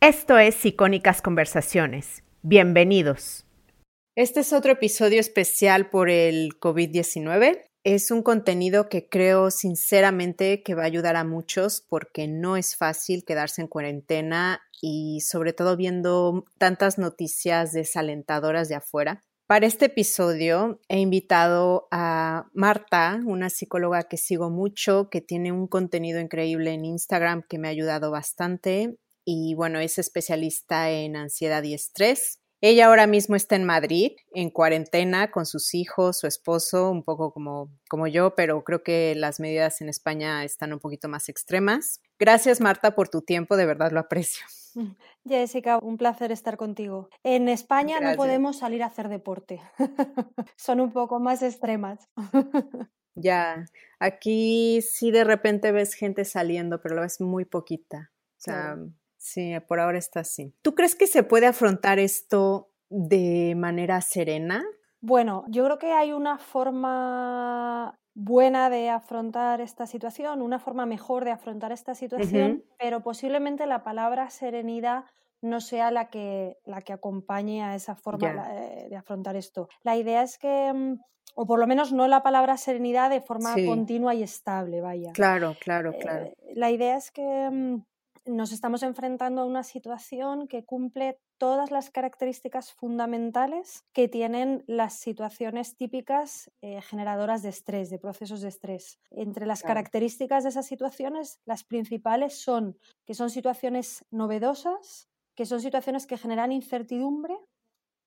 Esto es Icónicas Conversaciones. Bienvenidos. Este es otro episodio especial por el COVID-19. Es un contenido que creo sinceramente que va a ayudar a muchos porque no es fácil quedarse en cuarentena y sobre todo viendo tantas noticias desalentadoras de afuera. Para este episodio he invitado a Marta, una psicóloga que sigo mucho, que tiene un contenido increíble en Instagram que me ha ayudado bastante y bueno, es especialista en ansiedad y estrés. Ella ahora mismo está en Madrid, en cuarentena, con sus hijos, su esposo, un poco como, como yo, pero creo que las medidas en España están un poquito más extremas. Gracias, Marta, por tu tiempo, de verdad lo aprecio. Jessica, un placer estar contigo. En España no podemos salir a hacer deporte. Son un poco más extremas. ya, aquí sí de repente ves gente saliendo, pero lo ves muy poquita. O sea, Sí, por ahora está así. ¿Tú crees que se puede afrontar esto de manera serena? Bueno, yo creo que hay una forma buena de afrontar esta situación, una forma mejor de afrontar esta situación, pero posiblemente la palabra serenidad no sea la que, la que acompañe a esa forma de afrontar esto. La idea es que, mm, o por lo menos no la palabra serenidad de forma continua y estable, vaya. Claro, claro, claro. Eh, la idea es que mm, nos estamos enfrentando a una situación que cumple todas las características fundamentales que tienen las situaciones típicas eh, generadoras de estrés, de procesos de estrés. Entre las características de esas situaciones, las principales son que son situaciones novedosas, que son situaciones que generan incertidumbre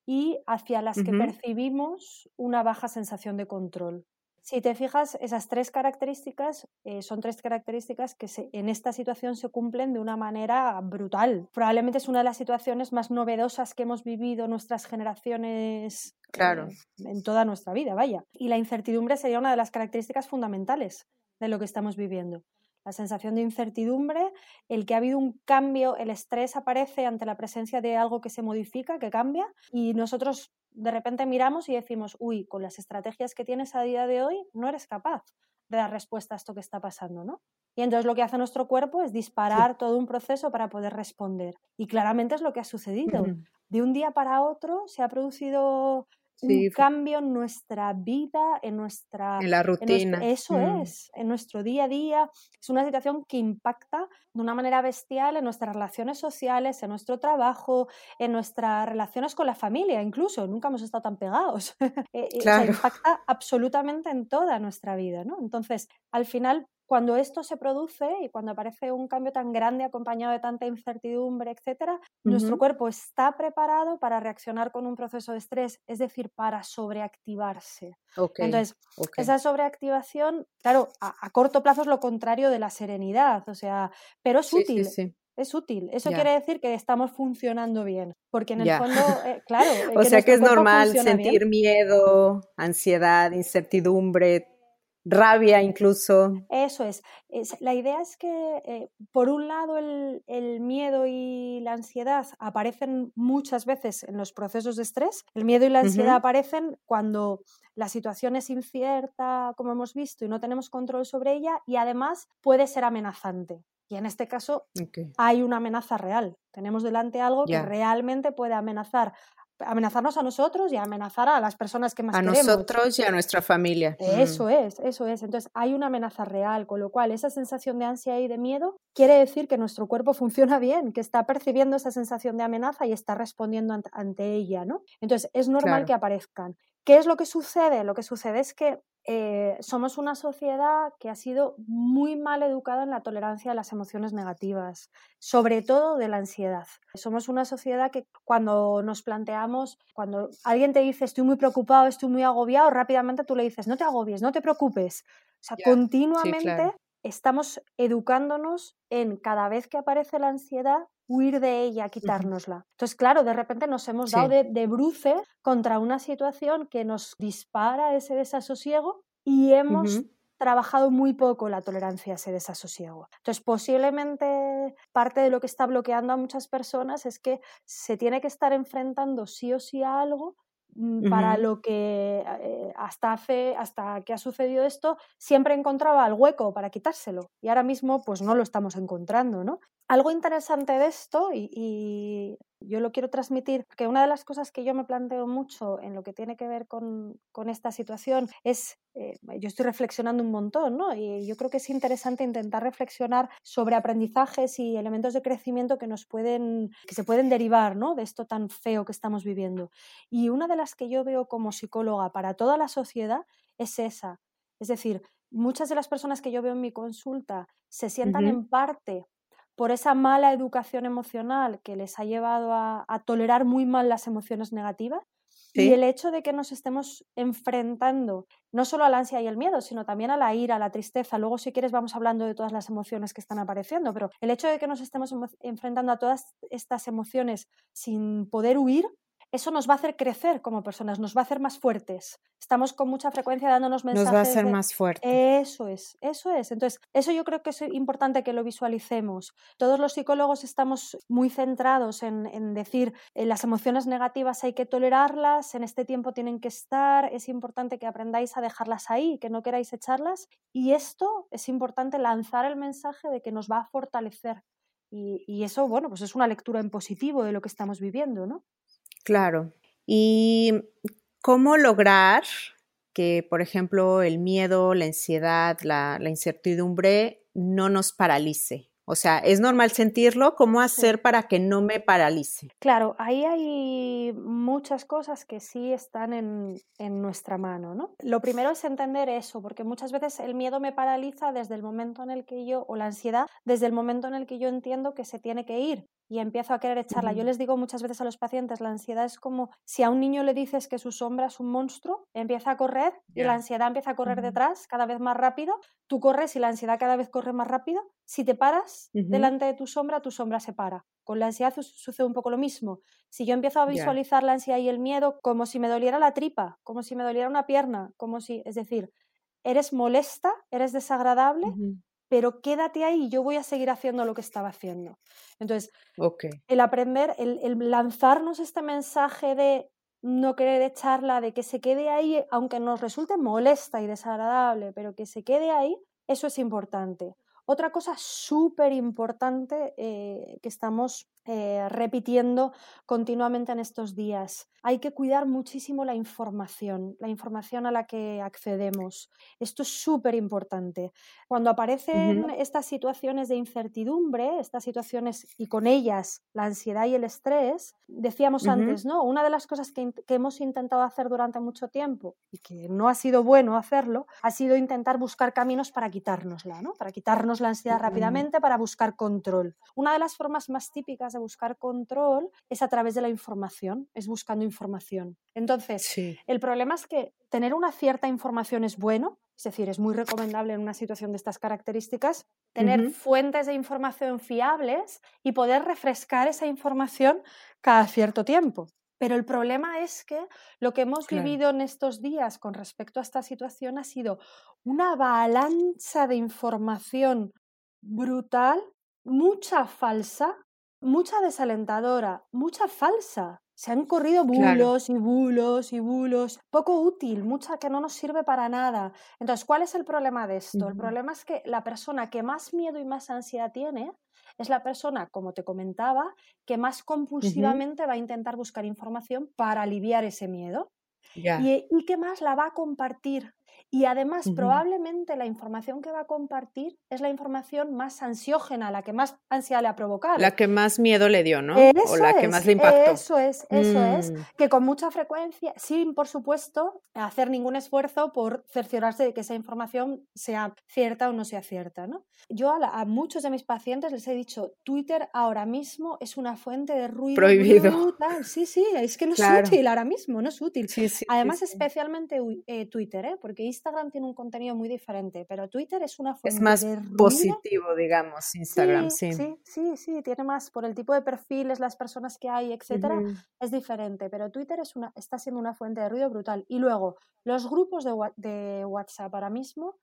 y hacia las que percibimos una baja sensación de control. Si te fijas, esas tres características eh, son tres características que en esta situación se cumplen de una manera brutal. Probablemente es una de las situaciones más novedosas que hemos vivido nuestras generaciones claro. Eh, en toda nuestra vida, vaya. Y la incertidumbre sería una de las características fundamentales de lo que estamos viviendo la sensación de incertidumbre, el que ha habido un cambio, el estrés aparece ante la presencia de algo que se modifica, que cambia, y nosotros de repente miramos y decimos, uy, con las estrategias que tienes a día de hoy, no eres capaz de dar respuesta a esto que está pasando, ¿no? Y entonces lo que hace nuestro cuerpo es disparar todo un proceso para poder responder. Y claramente es lo que ha sucedido. De un día para otro se ha producido un cambio en nuestra vida, en nuestra... En la rutina. eso mm. es, en nuestro día a día. Es una situación que impacta de una manera bestial en nuestras relaciones sociales, en nuestro trabajo, en nuestras relaciones con la familia, incluso. Nunca hemos estado tan pegados. Eh, eh, claro. impacta absolutamente en toda nuestra vida, ¿no? Entonces, al final, cuando esto se produce y cuando aparece un cambio tan grande acompañado de tanta incertidumbre, etcétera, nuestro cuerpo está preparado para reaccionar con un proceso de estrés, es decir, para sobreactivarse. Entonces, esa sobreactivación, claro, a, corto plazo es lo contrario de la serenidad, o sea, pero es útil. Es útil. Eso quiere decir que estamos funcionando bien. Porque en el fondo, eh, claro. o sea que es normal sentir miedo, ansiedad, incertidumbre, rabia incluso. Eso es. la idea es que, eh, por un lado, el, miedo y la ansiedad aparecen muchas veces en los procesos de estrés. El miedo y la ansiedad aparecen cuando la situación es incierta, como hemos visto, y no tenemos control sobre ella, y además puede ser amenazante. Y en este caso hay una amenaza real. Tenemos delante algo que realmente puede amenazar amenazarnos a nosotros y amenazar a las personas que más a queremos. A nosotros y a nuestra familia. Eso es, eso es. Entonces hay una amenaza real, con lo cual esa sensación de ansia y de miedo quiere decir que nuestro cuerpo funciona bien, que está percibiendo esa sensación de amenaza y está respondiendo ante, ella, ¿no? Entonces es normal que aparezcan. ¿Qué es lo que sucede? Lo que sucede es que eh, somos una sociedad que ha sido muy mal educada en la tolerancia a las emociones negativas, sobre todo de la ansiedad. Somos una sociedad que cuando nos planteamos, cuando alguien te dice estoy muy preocupado, estoy muy agobiado, rápidamente tú le dices no te agobies, no te preocupes. O sea, continuamente estamos educándonos en cada vez que aparece la ansiedad, huir de ella, quitárnosla. Entonces, claro, de repente nos hemos dado de, bruce contra una situación que nos dispara ese desasosiego y hemos trabajado muy poco la tolerancia a ese desasosiego. Entonces, posiblemente parte de lo que está bloqueando a muchas personas es que se tiene que estar enfrentando sí o sí a algo Mm, para lo que eh, hasta hace, hasta que ha sucedido esto, siempre encontraba el hueco para quitárselo. Y ahora mismo, pues no lo estamos encontrando, ¿no? Algo interesante de esto, y, yo lo quiero transmitir, que una de las cosas que yo me planteo mucho en lo que tiene que ver con, esta situación es, eh, yo estoy reflexionando un montón, ¿no? Y yo creo que es interesante intentar reflexionar sobre aprendizajes y elementos de crecimiento que nos pueden, que se pueden derivar, ¿no? De esto tan feo que estamos viviendo. Y una de las que yo veo como psicóloga para toda la sociedad es esa. Es decir, muchas de las personas que yo veo en mi consulta se sientan en parte por esa mala educación emocional que les ha llevado a, tolerar muy mal las emociones negativas. Y el hecho de que nos estemos enfrentando no solo a la ansia y el miedo, sino también a la ira, a la tristeza. Luego, si quieres, vamos hablando de todas las emociones que están apareciendo, pero el hecho de que nos estemos enfrentando a todas estas emociones sin poder huir, eso nos va a hacer crecer como personas, nos va a hacer más fuertes. Estamos con mucha frecuencia dándonos mensajes. Nos va a hacer más fuertes. Eso es, eso es. Entonces, eso yo creo que es importante que lo visualicemos. Todos los psicólogos estamos muy centrados en, en decir en las emociones negativas hay que tolerarlas, en este tiempo tienen que estar, es importante que aprendáis a dejarlas ahí, que no queráis echarlas. Y esto es importante lanzar el mensaje de que nos va a fortalecer. Y, y eso, bueno, pues es una lectura en positivo de lo que estamos viviendo, ¿no? Claro. ¿Y cómo lograr que, por ejemplo, el miedo, la ansiedad, la, incertidumbre no nos paralice? O sea, es normal sentirlo, ¿cómo hacer para que no me paralice? Claro, ahí hay muchas cosas que sí están en, en, nuestra mano, ¿no? Lo primero es entender eso, porque muchas veces el miedo me paraliza desde el momento en el que yo, o la ansiedad, desde el momento en el que yo entiendo que se tiene que ir y empiezo a querer echarla. Yo les digo muchas veces a los pacientes, la ansiedad es como si a un niño le dices que su sombra es un monstruo, empieza a correr y la ansiedad empieza a correr detrás cada vez más rápido, tú corres y la ansiedad cada vez corre más rápido. Si te paras delante de tu sombra, tu sombra se para. Con la ansiedad sucede un poco lo mismo. Si yo empiezo a visualizar la ansiedad y el miedo como si me doliera la tripa, como si me doliera una pierna, como si, es decir, eres molesta, eres desagradable, pero quédate ahí y yo voy a seguir haciendo lo que estaba haciendo. Entonces, el aprender, el, lanzarnos este mensaje de no querer echarla, de que se quede ahí, aunque nos resulte molesta y desagradable, pero que se quede ahí, eso es importante. Otra cosa súper importante eh, que estamos eh, repitiendo continuamente en estos días. Hay que cuidar muchísimo la información, la información a la que accedemos. Esto es súper importante. Cuando aparecen estas situaciones de incertidumbre, estas situaciones y con ellas la ansiedad y el estrés, decíamos antes, ¿no? Una de las cosas que, hemos intentado hacer durante mucho tiempo y que no ha sido bueno hacerlo, ha sido intentar buscar caminos para quitárnosla, ¿no? Para quitarnos la ansiedad rápidamente, para buscar control. Una de las formas más típicas de buscar control es a través de la información, es buscando información. Entonces, el problema es que tener una cierta información es bueno, es decir, es muy recomendable en una situación de estas características tener fuentes de información fiables y poder refrescar esa información cada cierto tiempo. Pero el problema es que lo que hemos vivido en estos días con respecto a esta situación ha sido una avalancha de información brutal, mucha falsa, mucha desalentadora, mucha falsa. Se han corrido bulos y bulos y bulos, poco útil, mucha que no nos sirve para nada. Entonces, ¿cuál es el problema de esto? El problema es que la persona que más miedo y más ansiedad tiene es la persona, como te comentaba, que más compulsivamente va a intentar buscar información para aliviar ese miedo. Y, y que más la va a compartir y además, probablemente la información que va a compartir es la información más ansiógena, la que más ansia le ha provocado. La que más miedo le dio, ¿no? o la que más le impactó. Eso es, eso es. Mm. Que con mucha frecuencia, sin por supuesto hacer ningún esfuerzo por cerciorarse de que esa información sea cierta o no sea cierta, ¿no? Yo a, muchos de mis pacientes les he dicho, Twitter ahora mismo es una fuente de ruido prohibido. Brutal. Sí, sí, es que no es útil ahora mismo, no es útil. Además, especialmente eh, Twitter, ¿eh? porque Instagram tiene un contenido muy diferente, pero Twitter es una fuente Es más positivo, digamos, Instagram, sí, sí. Sí, sí, tiene más, por el tipo de perfiles, las personas que hay, etcétera, es diferente, pero Twitter es una, está siendo una fuente de ruido brutal. Y luego, los grupos de, de WhatsApp ahora mismo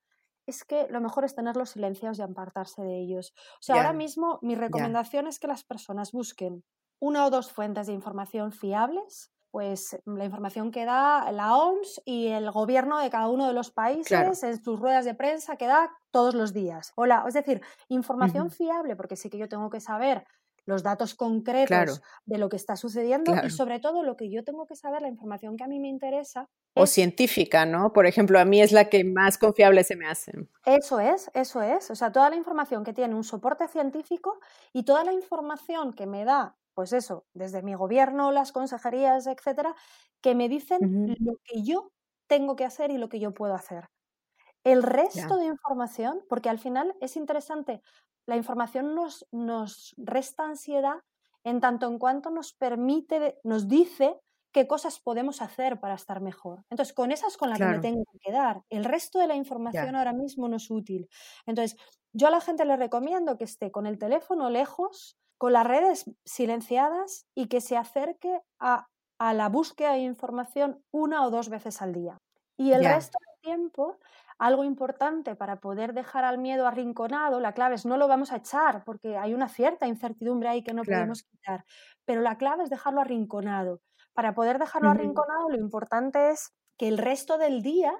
es que lo mejor es tenerlos silenciados y apartarse de ellos. O sea, ahora mismo mi recomendación es que las personas busquen una o dos fuentes de información fiables pues la información que da la OMS y el gobierno de cada uno de los países en sus ruedas de prensa que da todos los días. Hola, es decir, información fiable, porque sí que yo tengo que saber los datos concretos de lo que está sucediendo y sobre todo lo que yo tengo que saber, la información que a mí me interesa. O científica, ¿no? Por ejemplo, a mí es la que más confiable se me hace. Eso es, eso es. O sea, toda la información que tiene un soporte científico y toda la información que me da pues eso, desde mi gobierno, las consejerías, etcétera, que me dicen lo que yo tengo que hacer y lo que yo puedo hacer. El resto de información, porque al final es interesante, la información nos, nos resta ansiedad en tanto en cuanto nos permite, nos dice qué cosas podemos hacer para estar mejor. Entonces, con esas con las que me tengo que quedar. El resto de la información ahora mismo no es útil. Entonces, yo a la gente le recomiendo que esté con el teléfono lejos, con las redes silenciadas y que se acerque a, la búsqueda de información una o dos veces al día. Y el resto del tiempo, algo importante para poder dejar al miedo arrinconado, la clave es no lo vamos a echar porque hay una cierta incertidumbre ahí que no podemos quitar, pero la clave es dejarlo arrinconado. Para poder dejarlo arrinconado, lo importante es que el resto del día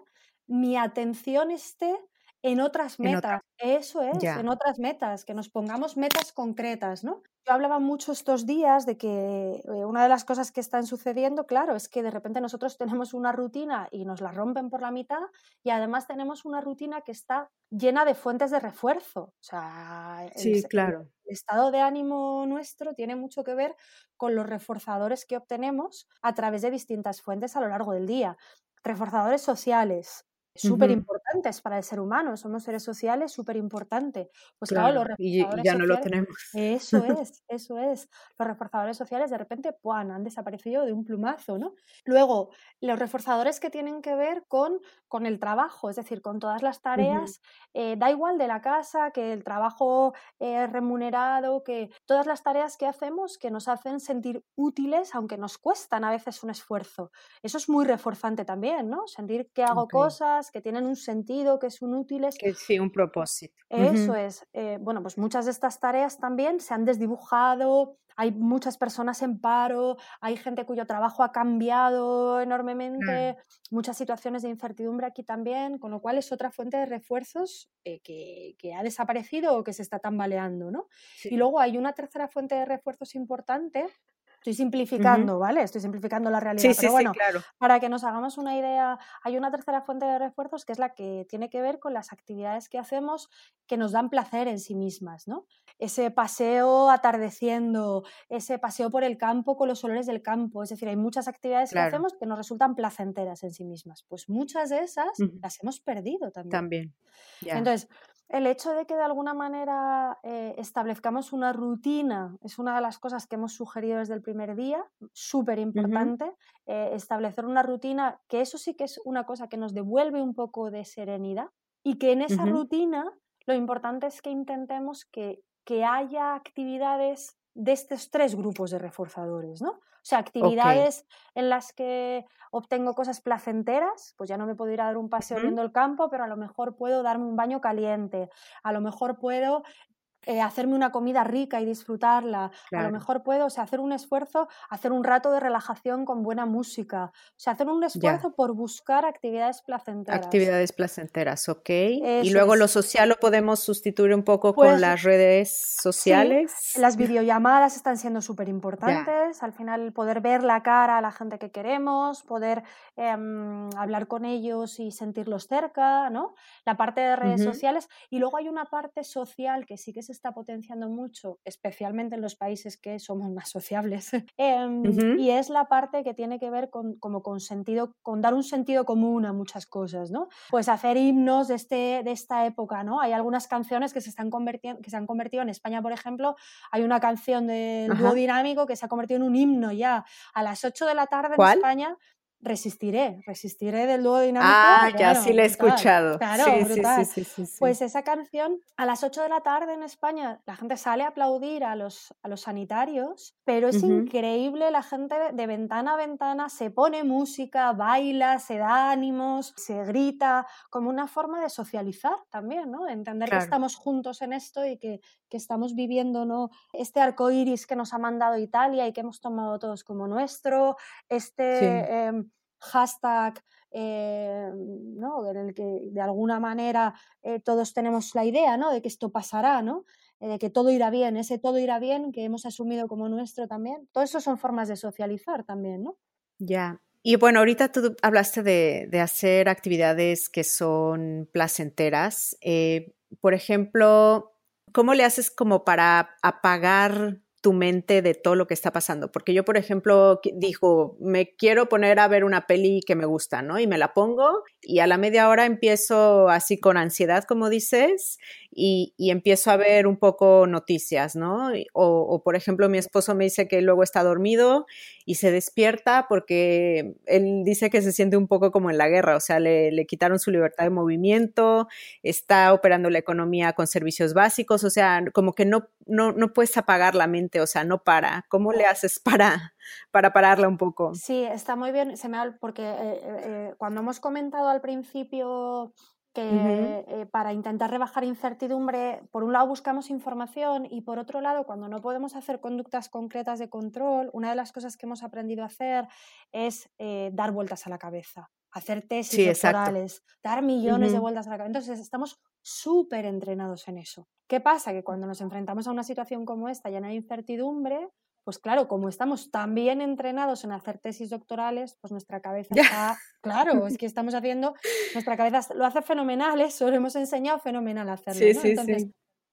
mi atención esté en otras metas. Eso es, en otras metas, que nos pongamos metas concretas, ¿no? Yo hablaba mucho estos días de que eh, una de las cosas que están sucediendo, claro, es que de repente nosotros tenemos una rutina y nos la rompen por la mitad y además tenemos una rutina que está llena de fuentes de refuerzo. O sea, sí, claro. el estado de ánimo nuestro tiene mucho que ver con los reforzadores que obtenemos a través de distintas fuentes a lo largo del día. Reforzadores sociales, súper importantes para el ser humano, somos seres sociales súper importantes. Pues claro, los reforzadores y ya no lo tenemos. Eso es, eso es. Los reforzadores sociales de repente ¡puan! han desaparecido de un plumazo, ¿no? Luego, los reforzadores que tienen que ver con, con el trabajo, es decir, con todas las tareas, eh, da igual de la casa, que el trabajo eh, remunerado, que todas las tareas que hacemos que nos hacen sentir útiles, aunque nos cuestan a veces un esfuerzo. Eso es muy reforzante también, ¿no? Sentir que hago cosas que tienen un sentido, que son útiles. Que sí, un propósito. Eso es. Eh, bueno, pues muchas de estas tareas también se han desdibujado, hay muchas personas en paro, hay gente cuyo trabajo ha cambiado enormemente, muchas situaciones de incertidumbre aquí también, con lo cual es otra fuente de refuerzos eh, que, que, ha desaparecido o que se está tambaleando, ¿no? Y luego hay una tercera fuente de refuerzos importante Estoy simplificando, ¿vale? Estoy simplificando la realidad. pero bueno, para que nos hagamos una idea, hay una tercera fuente de refuerzos que es la que tiene que ver con las actividades que hacemos que nos dan placer en sí mismas, ¿no? Ese paseo atardeciendo, ese paseo por el campo con los olores del campo. Es decir, hay muchas actividades que hacemos que nos resultan placenteras en sí mismas. Pues muchas de esas las hemos perdido también. También. Entonces, el hecho de que de alguna manera eh, establezcamos una rutina es una de las cosas que hemos sugerido desde el primer día, súper importante, eh, establecer una rutina, que eso sí que es una cosa que nos devuelve un poco de serenidad y que en esa rutina lo importante es que intentemos que, que haya actividades de estos tres grupos de reforzadores, ¿no? O sea, actividades en las que obtengo cosas placenteras, pues ya no me puedo ir a dar un paseo viendo el campo, pero a lo mejor puedo darme un baño caliente, a lo mejor puedo eh, hacerme una comida rica y disfrutarla. A lo mejor puedo o sea, hacer un esfuerzo, hacer un rato de relajación con buena música. O sea, hacer un esfuerzo por buscar actividades placenteras. Actividades placenteras, ok. y luego lo social lo podemos sustituir un poco con pues las redes sociales. las videollamadas están siendo súper importantes. Al final, poder ver la cara a la gente que queremos, poder em, hablar con ellos y sentirlos cerca, ¿no? La parte de redes sociales. Y luego hay una parte social que sí que se está potenciando mucho, especialmente en los países que somos más sociables, em, y es la parte que tiene que ver con, como con sentido, con dar un sentido común a muchas cosas, ¿no? Pues hacer himnos de, este, de esta época, ¿no? Hay algunas canciones que se, están convirtiendo, que se han convertido en España, por ejemplo, hay una canción del dúo dinámico que se ha convertido en un himno ya a las 8 de la tarde en España resistiré, resistiré del dúo dinámico. Ah, ya sí la he escuchado. Claro, brutal. pues esa canción, a las 8 de la tarde en España, la gente sale a aplaudir a los, a los sanitarios, pero es increíble, la gente de ventana a ventana se pone música, baila, se da ánimos, se grita, como una forma de socializar también, ¿no? Entender que estamos juntos en esto y que, que estamos viviendo, ¿no? Este arco iris que nos ha mandado Italia y que hemos tomado todos como nuestro, este... Em, hashtag eh, ¿no? en el que de alguna manera eh, todos tenemos la idea ¿no? de que esto pasará, ¿no? Eh, de que todo irá bien, ese todo irá bien que hemos asumido como nuestro también. Todo eso son formas de socializar también, ¿no? Ya. Y bueno, ahorita tú hablaste de, de hacer actividades que son placenteras. por ejemplo, ¿cómo le haces como para apagar tu mente de todo lo que está pasando. Porque yo, por ejemplo, dijo, me quiero poner a ver una peli que me gusta, ¿no? Y me la pongo y a la media hora empiezo así con ansiedad, como dices, y, empiezo a ver un poco noticias, ¿no? O, por ejemplo, mi esposo me dice que luego está dormido y se despierta porque él dice que se siente un poco como en la guerra, o sea, le, le quitaron su libertad de movimiento, está operando la economía con servicios básicos, o sea, como que no, no, no puedes apagar la mente, o sea, no para. ¿Cómo le haces para, para pararla un poco? Sí, está muy bien, se me porque eh, eh, eh, cuando hemos comentado al principio que eh, para intentar rebajar incertidumbre, por un lado buscamos información y por otro lado, cuando no podemos hacer conductas concretas de control, una de las cosas que hemos aprendido a hacer es eh, dar vueltas a la cabeza, hacer tesis doctorales, dar millones de vueltas a la cabeza. Entonces, estamos súper entrenados en eso. ¿Qué pasa? Que cuando nos enfrentamos a una situación como esta, llena de incertidumbre, pues claro, como estamos tan bien entrenados en hacer tesis doctorales, pues nuestra cabeza está, claro, es que estamos haciendo, nuestra cabeza lo hace fenomenal, eso lo hemos enseñado fenomenal a hacerlo. Entonces,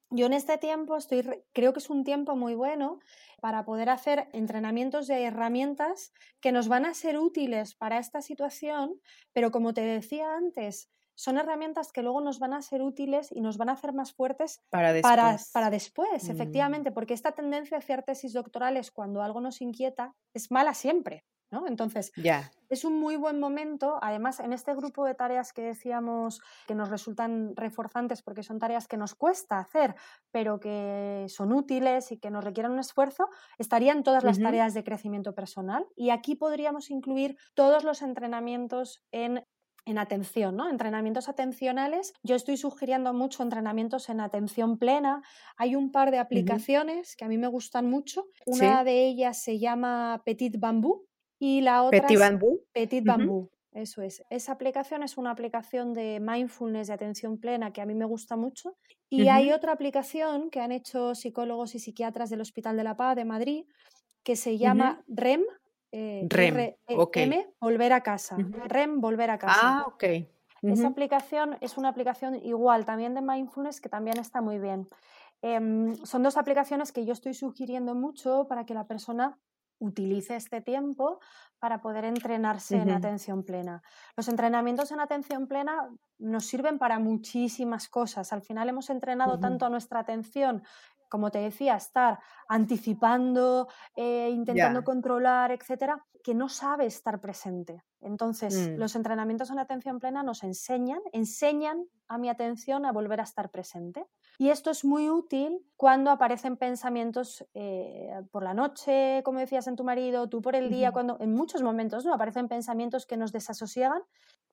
yo en este tiempo estoy, creo que es un tiempo muy bueno para poder hacer entrenamientos de herramientas que nos van a ser útiles para esta situación, pero como te decía antes, son herramientas que luego nos van a ser útiles y nos van a hacer más fuertes para después, para, después mm. efectivamente, porque esta tendencia a hacer tesis doctorales cuando algo nos inquieta es mala siempre. ¿No? Entonces, es un muy buen momento. Además, en este grupo de tareas que decíamos que nos resultan reforzantes porque son tareas que nos cuesta hacer, pero que son útiles y que nos requieren un esfuerzo, estarían todas las tareas de crecimiento personal. Y aquí podríamos incluir todos los entrenamientos en en atención, ¿no? Entrenamientos atencionales. Yo estoy sugiriendo mucho entrenamientos en atención plena. Hay un par de aplicaciones que a mí me gustan mucho. Una de ellas se llama Petit Bambú y la otra Petit Bambú. Petit Bambú. Eso es. Esa aplicación es una aplicación de mindfulness de atención plena que a mí me gusta mucho. Y hay otra aplicación que han hecho psicólogos y psiquiatras del Hospital de la Paz de Madrid que se llama REM, eh, REM, e volver a casa. REM, volver a casa. Ah, ok. Esa aplicación es una aplicación igual, también de mindfulness, que también está muy bien. Em, son dos aplicaciones que yo estoy sugiriendo mucho para que la persona utilice este tiempo para poder entrenarse en atención plena. Los entrenamientos en atención plena nos sirven para muchísimas cosas. Al final hemos entrenado tanto a nuestra atención como te decía, estar anticipando, eh, intentando controlar, etcétera, que no sabe estar presente. Entonces, mm. los entrenamientos en atención plena nos enseñan, enseñan a mi atención a volver a estar presente. Y esto es muy útil cuando aparecen pensamientos eh, por la noche, como decías en tu marido, tú por el día, cuando en muchos momentos ¿no? aparecen pensamientos que nos desasosiegan.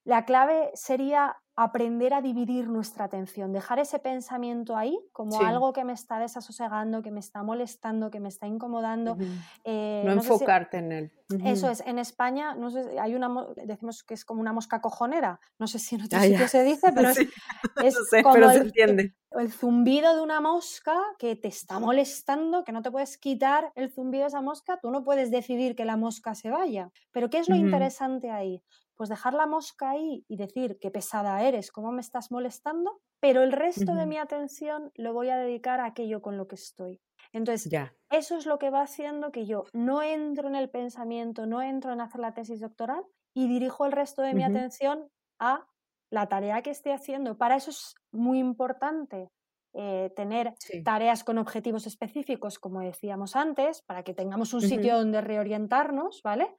La clave sería aprender a dividir nuestra atención, dejar ese pensamiento ahí como algo que me está desasosegando, que me está molestando, que me está incomodando. Eh, no, enfocarte en él. Eso es, en España no sé, hay una, decimos que es como una mosca cojonera, no sé si en otro sitio se dice, pero es, como pero se entiende. El, zumbido de una mosca que te está molestando, que no te puedes quitar el zumbido de esa mosca, tú no puedes decidir que la mosca se vaya. Pero ¿qué es lo interesante ahí? pues dejar la mosca ahí y decir qué pesada eres, cómo me estás molestando, pero el resto de mi atención lo voy a dedicar a aquello con lo que estoy. Entonces, eso es lo que va haciendo que yo no entro en el pensamiento, no entro en hacer la tesis doctoral y dirijo el resto de mi atención a la tarea que esté haciendo. Para eso es muy importante eh, tener tareas con objetivos específicos, como decíamos antes, para que tengamos un sitio donde reorientarnos, ¿vale?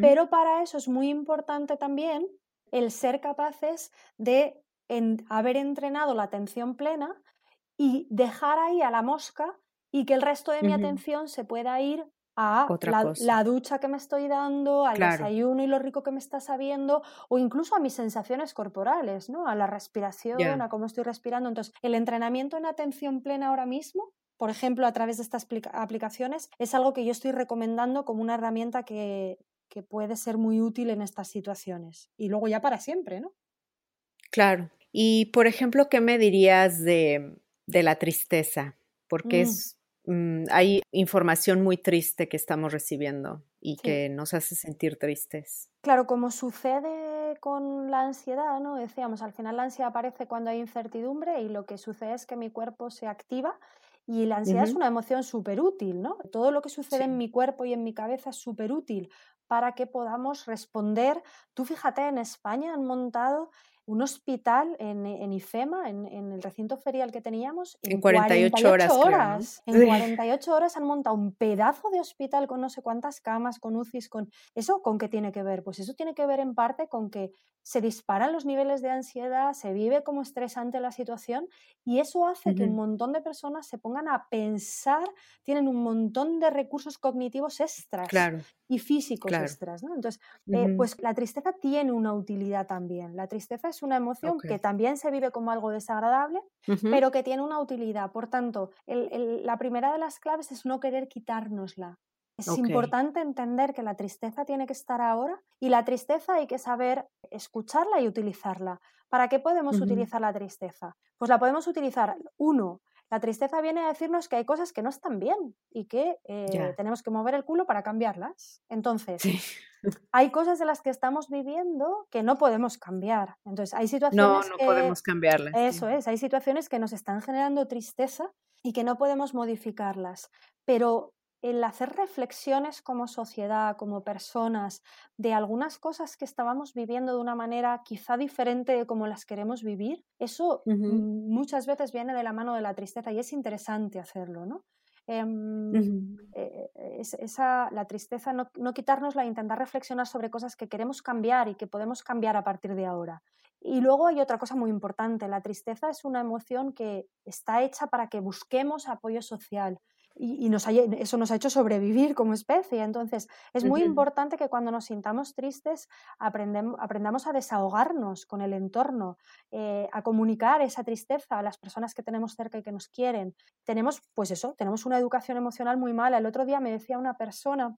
Pero para eso es muy importante también el ser capaces de haber entrenado la atención plena y dejar ahí a la mosca y que el resto de mi atención se pueda ir a la, ducha que me estoy dando, al desayuno y lo rico que me está sabiendo, o incluso a mis sensaciones corporales, ¿no? A la respiración, a cómo estoy respirando. Entonces, el entrenamiento en atención plena ahora mismo, por ejemplo, a través de estas aplicaciones, es algo que yo estoy recomendando como una herramienta que, que puede ser muy útil en estas situaciones. Y luego ya para siempre, ¿no? Claro. Y, por ejemplo, ¿qué me dirías de, de la tristeza? Porque mm. es Mm, hay información muy triste que estamos recibiendo y que nos hace sentir tristes. Claro, como sucede con la ansiedad, ¿no? Decíamos, al final la ansiedad aparece cuando hay incertidumbre y lo que sucede es que mi cuerpo se activa y la ansiedad es una emoción súper útil, ¿no? Todo lo que sucede en mi cuerpo y en mi cabeza es súper útil para que podamos responder. Tú fíjate, en España han montado un hospital en, en IFEMA, en, el recinto ferial que teníamos, en, 48, horas. En 48 horas han montado un pedazo de hospital con no sé cuántas camas, con UCIs, con... ¿Eso con qué tiene que ver? Pues eso tiene que ver en parte con que se disparan los niveles de ansiedad, se vive como estresante la situación y eso hace que un montón de personas se pongan a pensar, tienen un montón de recursos cognitivos extras y físicos extras. ¿no? Entonces, eh, pues la tristeza tiene una utilidad también. La tristeza es una emoción que también se vive como algo desagradable, pero que tiene una utilidad. Por tanto, la primera de las claves es no querer quitárnosla. Es importante entender que la tristeza tiene que estar ahora y la tristeza hay que saber escucharla y utilizarla. ¿Para qué podemos utilizar la tristeza? Pues la podemos utilizar, uno, la tristeza viene a decirnos que hay cosas que no están bien y que eh, tenemos que mover el culo para cambiarlas. Entonces, hay cosas de las que estamos viviendo que no podemos cambiar. Entonces, hay situaciones no, no podemos cambiarlas. Eso es, hay situaciones que nos están generando tristeza y que no podemos modificarlas. Pero el hacer reflexiones como sociedad, como personas, de algunas cosas que estábamos viviendo de una manera quizá diferente de como las queremos vivir, eso muchas veces viene de la mano de la tristeza y es interesante hacerlo, ¿no? Em, eh, esa, la tristeza, no, no quitárnosla, intentar reflexionar sobre cosas que queremos cambiar y que podemos cambiar a partir de ahora. Y luego hay otra cosa muy importante, la tristeza es una emoción que está hecha para que busquemos apoyo social, y, nos eso nos ha hecho sobrevivir como especie. Entonces, es muy importante que cuando nos sintamos tristes aprendamos a desahogarnos con el entorno, eh, a comunicar esa tristeza a las personas que tenemos cerca y que nos quieren. Tenemos, pues eso, tenemos una educación emocional muy mala. El otro día me decía una persona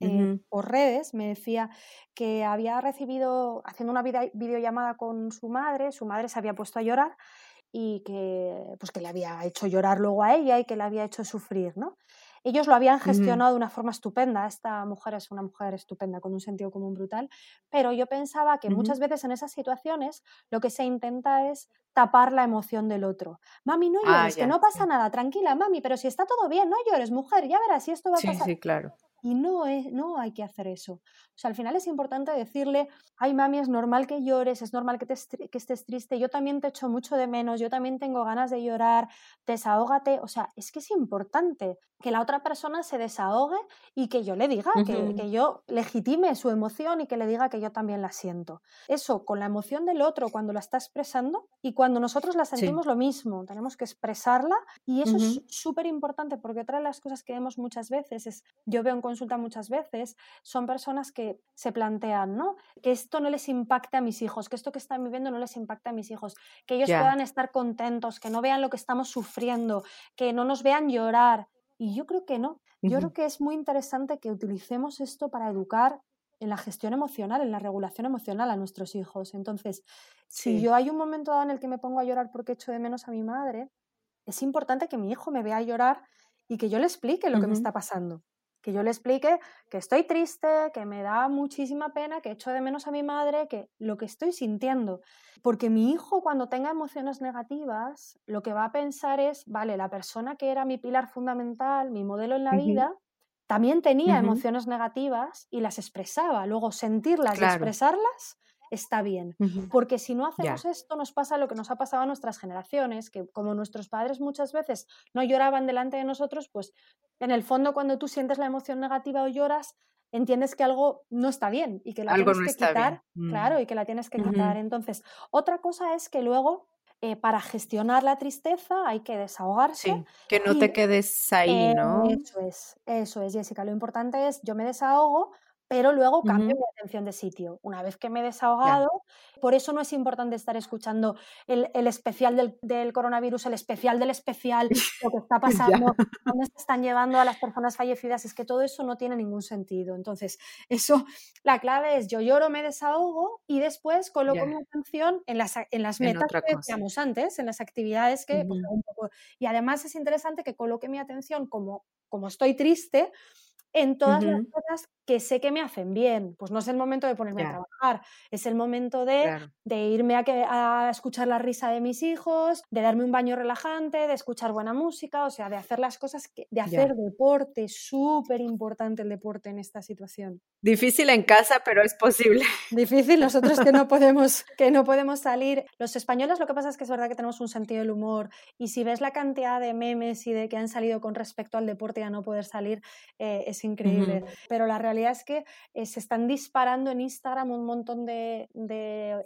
eh, por redes, me decía que había recibido, haciendo una videollamada con su madre, su madre se había puesto a llorar y que, pues que le había hecho llorar luego a ella y que le había hecho sufrir, ¿no? Ellos lo habían gestionado de una forma estupenda. Esta mujer es una mujer estupenda, con un sentido común brutal. Pero yo pensaba que muchas veces en esas situaciones lo que se intenta es tapar la emoción del otro. Mami, no ah, llores, que no pasa nada, tranquila, mami, pero si está todo bien, no llores, mujer, ya verás si esto va a pasar. Sí, claro. Y no, es, no hay que hacer eso. O sea, al final es importante decirle, ay mami, es normal que llores, es normal que, te, que estés triste, yo también te echo mucho de menos, yo también tengo ganas de llorar, desahógate. O sea, es que es importante que la otra persona se desahogue y que yo le diga, que, que, yo legitime su emoción y que le diga que yo también la siento. Eso, con la emoción del otro cuando la está expresando y cuando nosotros la sentimos lo mismo, tenemos que expresarla y eso es súper importante porque otra de las cosas que vemos muchas veces es, yo veo en consulta muchas veces, son personas que se plantean, ¿no? Que esto no les impacte a mis hijos, que esto que están viviendo no les impacte a mis hijos, que ellos puedan estar contentos, que no vean lo que estamos sufriendo, que no nos vean llorar. Y yo creo que no. Yo creo que es muy interesante que utilicemos esto para educar en la gestión emocional, en la regulación emocional a nuestros hijos. Entonces, si yo hay un momento dado en el que me pongo a llorar porque echo de menos a mi madre, es importante que mi hijo me vea llorar y que yo le explique lo que me está pasando que yo le explique que estoy triste, que me da muchísima pena, que echo de menos a mi madre, que lo que estoy sintiendo. Porque mi hijo cuando tenga emociones negativas, lo que va a pensar es, vale, la persona que era mi pilar fundamental, mi modelo en la vida, también tenía emociones negativas y las expresaba. Luego sentirlas y expresarlas está bien. Porque si no hacemos esto, nos pasa lo que nos ha pasado a nuestras generaciones, que como nuestros padres muchas veces no lloraban delante de nosotros, pues en el fondo cuando tú sientes la emoción negativa o lloras, entiendes que algo no está bien y que la tienes que quitar, claro, mm. y que la tienes que quitar. Entonces, otra cosa es que luego eh, para gestionar la tristeza hay que desahogarse. Sí, que no te quedes ahí, ¿no? Eso es, eso es, Jessica. Lo importante es, yo me desahogo, pero luego cambio mi atención de sitio. Una vez que me he desahogado, por eso no es importante estar escuchando el, especial del, coronavirus, el especial del especial, lo que está pasando, dónde se están llevando a las personas fallecidas, es que todo eso no tiene ningún sentido. Entonces, eso, la clave es yo lloro, me desahogo y después coloco mi atención en las, en las metas que decíamos antes, en las actividades que... Pues, y además es interesante que coloque mi atención como, como estoy triste, en todas las cosas que sé que me hacen bien. Pues no es el momento de ponerme a trabajar, es el momento de, irme a, a, escuchar la risa de mis hijos, de darme un baño relajante, de escuchar buena música, o sea, de hacer las cosas, que, de hacer deporte, súper importante el deporte en esta situación. Difícil en casa, pero es posible. Difícil, nosotros que no podemos, que no podemos salir. Los españoles lo que pasa es que es verdad que tenemos un sentido del humor y si ves la cantidad de memes y de que han salido con respecto al deporte y a no poder salir, eh, es increíble. Pero la realidad es que eh, se están disparando en Instagram un montón de,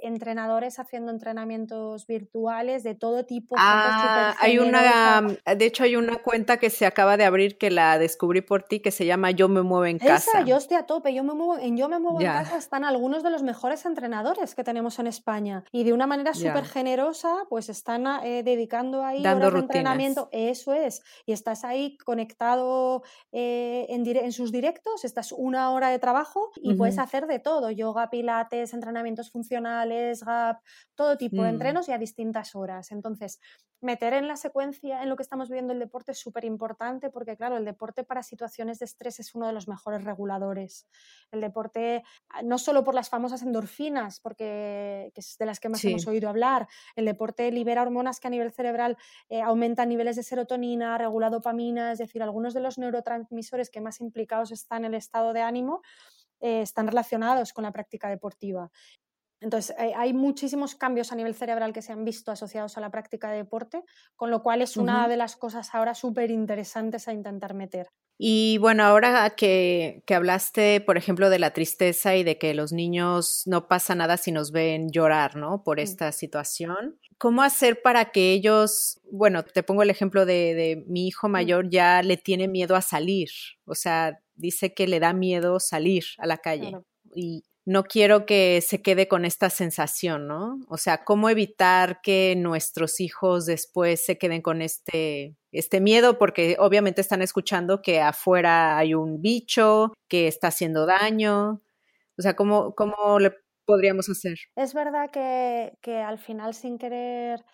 entrenadores haciendo entrenamientos virtuales de todo tipo. Ah, hay una, de hecho hay una cuenta que se acaba de abrir que la descubrí por ti que se llama Yo me muevo en casa. Esa, yo estoy a tope, yo me muevo, en Yo me muevo en casa están algunos de los mejores entrenadores que tenemos en España y de una manera súper generosa pues están eh, dedicando ahí Dando horas de entrenamiento, eso es, y estás ahí conectado eh, en, en sus directos, estás una hora de trabajo y puedes hacer de todo, yoga, pilates, entrenamientos funcionales, GAP, todo tipo de mm. entrenos y a distintas horas. Entonces, meter en la secuencia en lo que estamos viviendo el deporte es súper importante porque, claro, el deporte para situaciones de estrés es uno de los mejores reguladores. El deporte, ah, no solo por las famosas endorfinas, porque es de las que más hemos oído hablar, el deporte libera hormonas que a nivel cerebral eh, aumentan niveles de serotonina, regula dopamina, es decir, algunos de los neurotransmisores que más implicados están en el estado de ánimo eh, están relacionados con la práctica deportiva. Entonces, hay muchísimos cambios a nivel cerebral que se han visto asociados a la práctica de deporte, con lo cual es una de las cosas ahora súper interesantes a intentar meter. Y bueno, ahora que, que, hablaste, por ejemplo, de la tristeza y de que los niños no pasa nada si nos ven llorar, ¿no? Por esta situación. ¿Cómo hacer para que ellos, bueno, te pongo el ejemplo de, de mi hijo mayor, ya le tiene miedo a salir, o sea, dice que le da miedo salir a la calle. Y no quiero que se quede con esta sensación, ¿no? O sea, ¿cómo evitar que nuestros hijos después se queden con este, este miedo? Porque obviamente están escuchando que afuera hay un bicho que está haciendo daño. O sea, ¿cómo, cómo le podríamos hacer? Es verdad que, que al final sin querer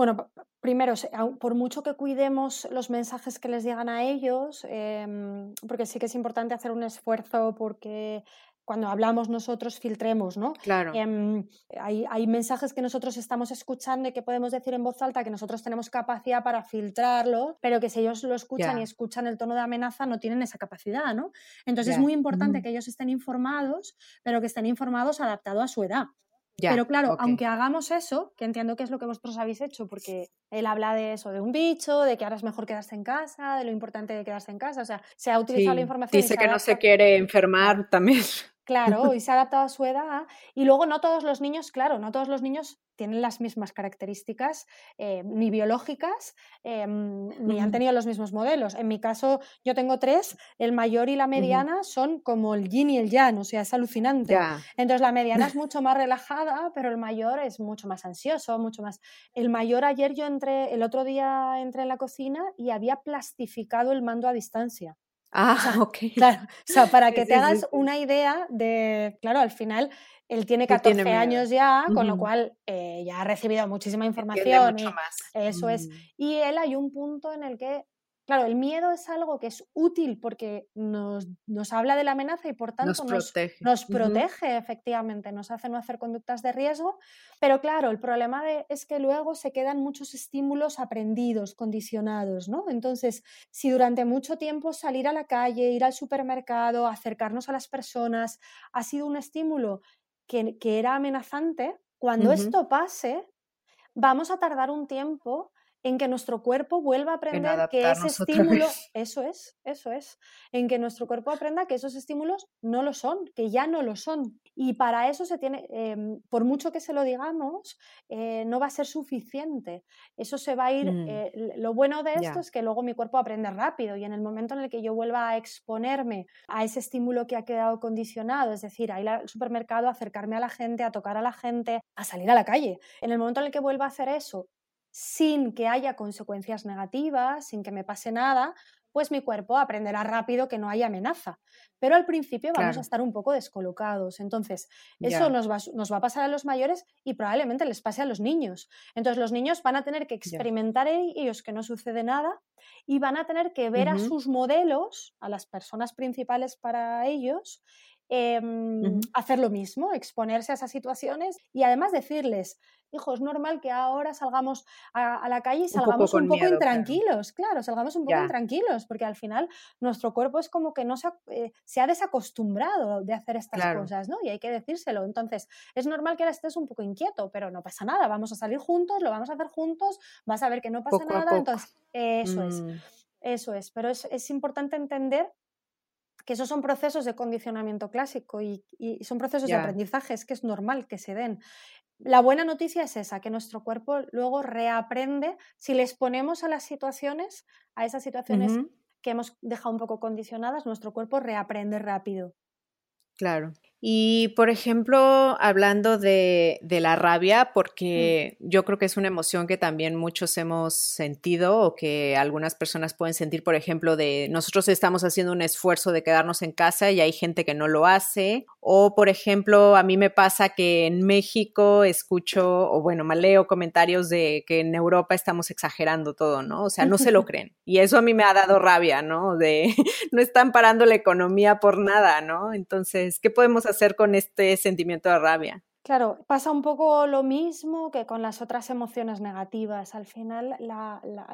bueno, primero, por mucho que cuidemos los mensajes que les llegan a ellos, em, porque sí que es importante hacer un esfuerzo porque cuando hablamos nosotros filtremos, ¿no? Claro. Em, hay, hay, mensajes que nosotros estamos escuchando y que podemos decir en voz alta que nosotros tenemos capacidad para filtrarlo, pero que si ellos lo escuchan y escuchan el tono de amenaza no tienen esa capacidad, ¿no? Entonces es muy importante que ellos estén informados, pero que estén informados adaptado a su edad. Pero claro, aunque hagamos eso, que entiendo que es lo que vosotros habéis hecho, porque él habla de eso, de un bicho, de que ahora es mejor quedarse en casa, de lo importante de quedarse en casa, o sea, se ha utilizado la información. Dice que no se quiere enfermar también. Claro, y se ha adaptado a su edad. Y luego no todos los niños, claro, no todos los niños tienen las mismas características eh, ni biológicas eh, ni han tenido los mismos modelos. En mi caso, yo tengo tres, el mayor y la mediana son como el yin y el yang, o sea, es alucinante. Entonces la mediana es mucho más relajada, pero el mayor es mucho más ansioso, mucho más... El mayor ayer yo entré, el otro día entré en la cocina y había plastificado el mando a distancia. Ah, ok. Claro, o sea, para que te hagas una idea de, claro, al final él tiene 14 años ya, con lo cual eh, ya ha recibido muchísima información. y Eso es. Mm. Y él hay un punto en el que, claro, el miedo es algo que es útil porque nos, nos habla de la amenaza y por tanto nos protege, nos, protege efectivamente, nos hace no hacer conductas de riesgo. Pero claro, el problema de, es que luego se quedan muchos estímulos aprendidos, condicionados, ¿no? Entonces, si durante mucho tiempo salir a la calle, ir al supermercado, acercarnos a las personas ha sido un estímulo que, era amenazante, cuando esto pase, vamos a tardar un tiempo en que nuestro cuerpo vuelva a aprender que ese estímulo, eso es, eso es, en que nuestro cuerpo aprenda que esos estímulos no lo son, que ya no lo son. Y para eso se tiene, em, por mucho que se lo digamos, eh, no va a ser suficiente. Eso se va a ir, mm. eh, lo bueno de esto es que luego mi cuerpo aprende rápido y en el momento en el que yo vuelva a exponerme a ese estímulo que ha quedado condicionado, es decir, a ir al supermercado, a acercarme a la gente, a tocar a la gente, a salir a la calle, en el momento en el que vuelva a hacer eso sin que haya consecuencias negativas, sin que me pase nada, pues mi cuerpo aprenderá rápido que no hay amenaza. Pero al principio vamos a estar un poco descolocados. Entonces, eso nos, va, nos, va, a pasar a los mayores y probablemente les pase a los niños. Entonces, los niños van a tener que experimentar ellos que no sucede nada y van a tener que ver a sus modelos, a las personas principales para ellos, Em, hacer lo mismo, exponerse a esas situaciones y además decirles, hijo, es normal que ahora salgamos a, la calle y salgamos un poco, intranquilos, claro. salgamos un poco intranquilos, porque al final nuestro cuerpo es como que no se ha, eh, se ha desacostumbrado de hacer estas cosas, ¿no? Y hay que decírselo. Entonces, es normal que ahora estés un poco inquieto, pero no pasa nada, vamos a salir juntos, lo vamos a hacer juntos, vas a ver que no pasa nada, entonces, eso es. Mm. Eso es, pero es, es importante entender que esos son procesos de condicionamiento clásico y, son procesos de aprendizaje, es que es normal que se den. La buena noticia es esa, que nuestro cuerpo luego reaprende si les ponemos a las situaciones, a esas situaciones que hemos dejado un poco condicionadas, nuestro cuerpo reaprende rápido. Claro. Y, por ejemplo, hablando de, de la rabia, mm. porque yo creo que es una emoción que también muchos hemos sentido o que algunas personas pueden sentir, por ejemplo, de nosotros estamos haciendo un esfuerzo de quedarnos en casa y hay gente que no lo hace. O, por ejemplo, a mí me pasa que en México escucho, o bueno, leo comentarios de que en Europa estamos exagerando todo, ¿no? O sea, no se lo creen. Y eso a mí me ha dado rabia, ¿no? De no están parando la economía por nada, ¿no? Entonces, ¿qué podemos hacer con este sentimiento de rabia? Claro, pasa un poco lo mismo que con las otras emociones negativas. Al final,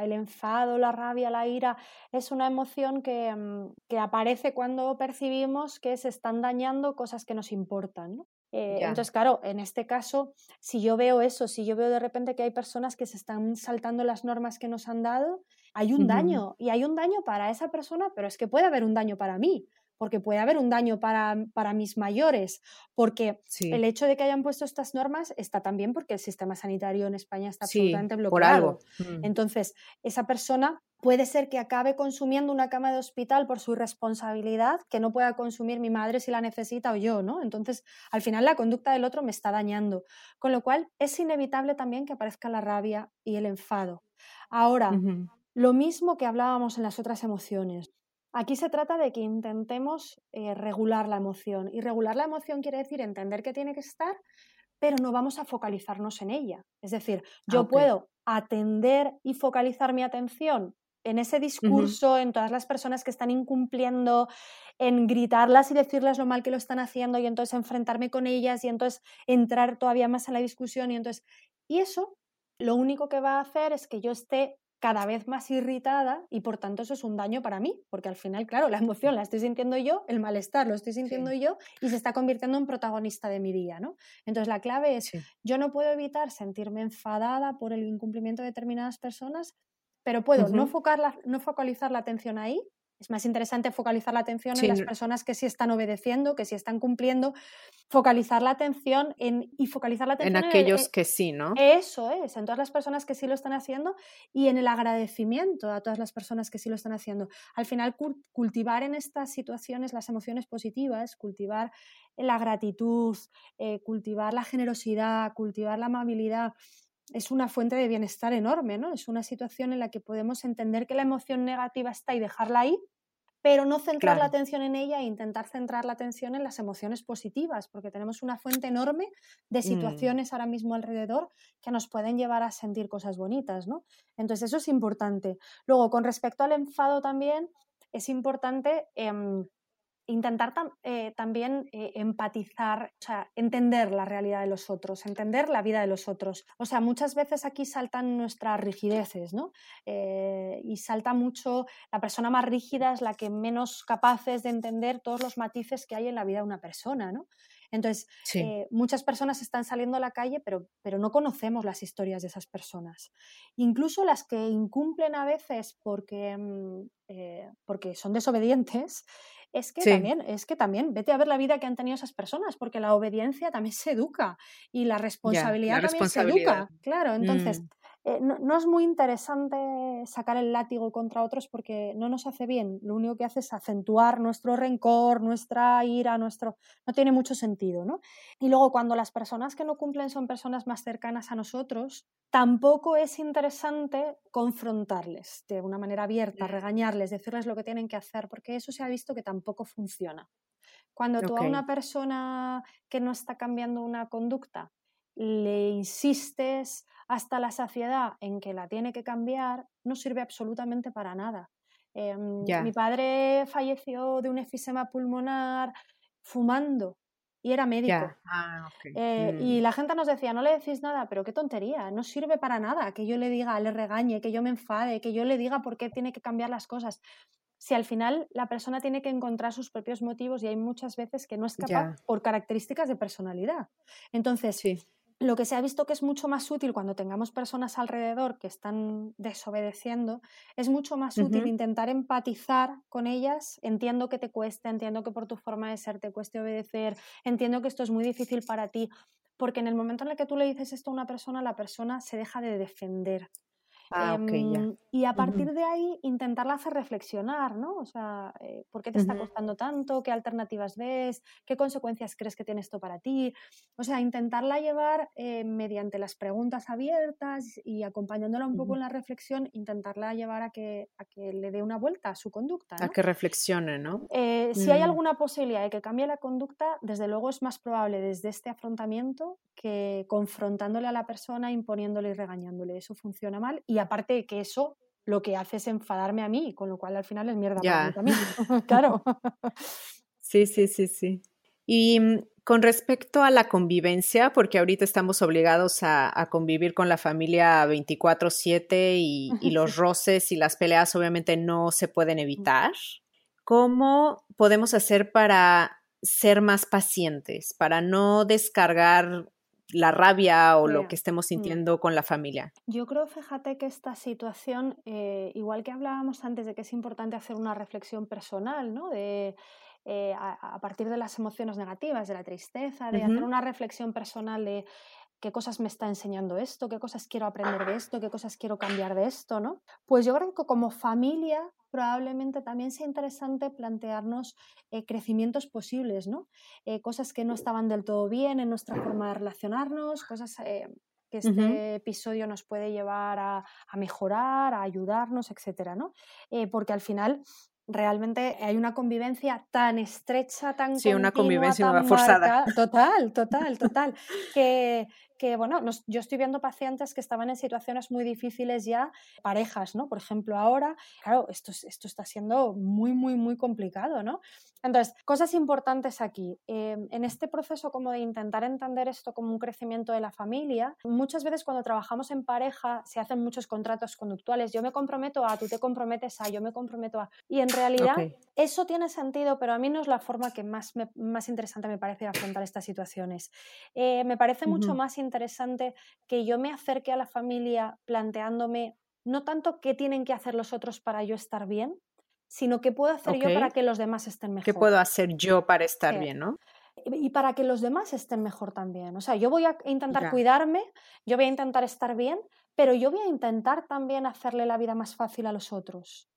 el enfado, la rabia, la ira es una emoción que, mm, que, aparece cuando percibimos que se están dañando cosas que nos importan. Eh, entonces, claro, en este caso, si yo veo eso, si yo veo de repente que hay personas que se están saltando las normas que nos han dado, hay un daño y hay un daño para esa persona, pero es que puede haber un daño para mí porque puede haber un daño para, para mis mayores, porque el hecho de que hayan puesto estas normas está también porque el sistema sanitario en España está absolutamente bloqueado. Por algo. Mm. Entonces, esa persona puede ser que acabe consumiendo una cama de hospital por su irresponsabilidad, que no pueda consumir mi madre si la necesita o yo, ¿no? Entonces, al final la conducta del otro me está dañando. Con lo cual, es inevitable también que aparezca la rabia y el enfado. Ahora, lo mismo que hablábamos en las otras emociones. Aquí se trata de que intentemos eh, regular la emoción. Y regular la emoción quiere decir entender que tiene que estar, pero no vamos a focalizarnos en ella. Es decir, yo puedo atender y focalizar mi atención en ese discurso, en todas las personas que están incumpliendo, en gritarlas y decirles lo mal que lo están haciendo y entonces enfrentarme con ellas y entonces entrar todavía más en la discusión y entonces... Y eso lo único que va a hacer es que yo esté cada vez más irritada y por tanto eso es un daño para mí, porque al final, claro, la emoción la estoy sintiendo yo, el malestar lo estoy sintiendo yo y se está convirtiendo en protagonista de mi día, ¿no? Entonces la clave es, yo no puedo evitar sentirme enfadada por el incumplimiento de determinadas personas, pero puedo no, no focalizar la atención ahí, es más interesante focalizar la atención en las personas que sí están obedeciendo, que sí están cumpliendo, focalizar la atención en y focalizar la atención en aquellos que sí, ¿no? Eso es, en todas las personas que sí lo están haciendo y en el agradecimiento a todas las personas que sí lo están haciendo. Al final cultivar en estas situaciones las emociones positivas, cultivar la gratitud, eh, cultivar la generosidad, cultivar la amabilidad, es una fuente de bienestar enorme, ¿no? Es una situación en la que podemos entender que la emoción negativa está y dejarla ahí, pero no centrar la atención en ella e intentar centrar la atención en las emociones positivas, porque tenemos una fuente enorme de mm. situaciones ahora mismo alrededor que nos pueden llevar a sentir cosas bonitas, ¿no? Entonces eso es importante. Luego, con respecto al enfado también, es importante em, intentar eh, también eh, empatizar, o sea, entender la realidad de los otros, entender la vida de los otros. O sea, muchas veces aquí saltan nuestras rigideces, ¿no? Eh, y salta mucho, la persona más rígida es la que menos capaz es de entender todos los matices que hay en la vida de una persona, ¿no? Entonces, eh, muchas personas están saliendo a la calle, pero, pero no conocemos las historias de esas personas. Incluso las que incumplen a veces porque, mm, eh, porque son desobedientes, es que también, es que también, vete a ver la vida que han tenido esas personas, porque la obediencia también se educa y la responsabilidad también se educa. Claro, entonces, mm. Eh, no, es muy interesante sacar el látigo contra otros porque no nos hace bien. Lo único que hace es acentuar nuestro rencor, nuestra ira, nuestro... No tiene mucho sentido, ¿no? Y luego cuando las personas que no cumplen son personas más cercanas a nosotros, tampoco es interesante confrontarles de una manera abierta, regañarles, decirles lo que tienen que hacer, porque eso se ha visto que tampoco funciona. Cuando tú a una persona que no está cambiando una conducta le insistes hasta la saciedad en que la tiene que cambiar, no sirve absolutamente para nada. Em, mi padre falleció de un efisema pulmonar fumando y era médico. Ah, eh, y mm. la gente nos decía, no le decís nada, pero qué tontería, no sirve para nada que yo le diga, le regañe, que yo me enfade, que yo le diga por qué tiene que cambiar las cosas. Si al final la persona tiene que encontrar sus propios motivos y hay muchas veces que no es capaz por características de personalidad. Entonces, sí lo que se ha visto que es mucho más útil cuando tengamos personas alrededor que están desobedeciendo, es mucho más útil intentar empatizar con ellas. Entiendo que te cueste, entiendo que por tu forma de ser te cueste obedecer, entiendo que esto es muy difícil para ti, porque en el momento en el que tú le dices esto a una persona, la persona se deja de defender. Ah, em, y a partir de ahí intentarla hacer reflexionar, ¿no? O sea, eh, ¿por qué te está costando tanto? ¿Qué alternativas ves? ¿Qué consecuencias crees que tiene esto para ti? O sea, intentarla llevar eh, mediante las preguntas abiertas y acompañándola un poco en la reflexión, intentarla llevar a que, a que le dé una vuelta a su conducta. A que reflexione, ¿no? Eh, si hay mm. alguna posibilidad de que cambie la conducta, desde luego es más probable desde este afrontamiento que confrontándole a la persona, imponiéndole y regañándole. Eso funciona mal. Y aparte de que eso lo que hace es enfadarme a mí, con lo cual al final es mierda para mí también. claro. Sí, sí, sí, sí. Y mm, con respecto a la convivencia, porque ahorita estamos obligados a, convivir con la familia 24/7 y, y, los roces y las peleas obviamente no se pueden evitar, ¿cómo podemos hacer para ser más pacientes, para no descargar la rabia o lo que estemos mm. sintiendo con la familia. Yo creo, fíjate que esta situación, eh, igual que hablábamos antes de que es importante hacer una reflexión personal, ¿no? De, eh, a, partir de las emociones negativas, de la tristeza, de hacer una reflexión personal de qué cosas me está enseñando esto, qué cosas quiero aprender de esto, qué cosas quiero cambiar de esto, ¿no? Pues yo creo que como familia probablemente también sea interesante plantearnos eh, crecimientos posibles, ¿no? Eh, cosas que no estaban del todo bien en nuestra forma de relacionarnos, cosas eh, que este episodio nos puede llevar a, a, mejorar, a ayudarnos, etcétera, ¿no? porque al final realmente hay una convivencia tan estrecha, tan sí, una convivencia forzada. total, total, total, que, que bueno, yo estoy viendo pacientes que estaban en situaciones muy difíciles ya, parejas, ¿no? Por ejemplo, ahora, claro, esto, esto está siendo muy, muy, muy complicado, ¿no? Entonces, cosas importantes aquí. Em, en este proceso como de intentar entender esto como un crecimiento de la familia, muchas veces cuando trabajamos en pareja se hacen muchos contratos conductuales. Yo me comprometo a, tú te comprometes a, yo me comprometo a. Y en realidad eso tiene sentido, pero a mí no es la forma que más, más interesante me parece afrontar estas situaciones. Eh, me parece mucho más interesante que yo me acerque a la familia planteándome no tanto qué tienen que hacer los otros para yo estar bien, sino qué puedo hacer yo para que los demás estén mejor. ¿Qué puedo hacer yo para estar bien, no? Y para que los demás estén mejor también. O sea, yo voy a intentar cuidarme, yo voy a intentar estar bien, pero yo voy a intentar también hacerle la vida más fácil a los otros.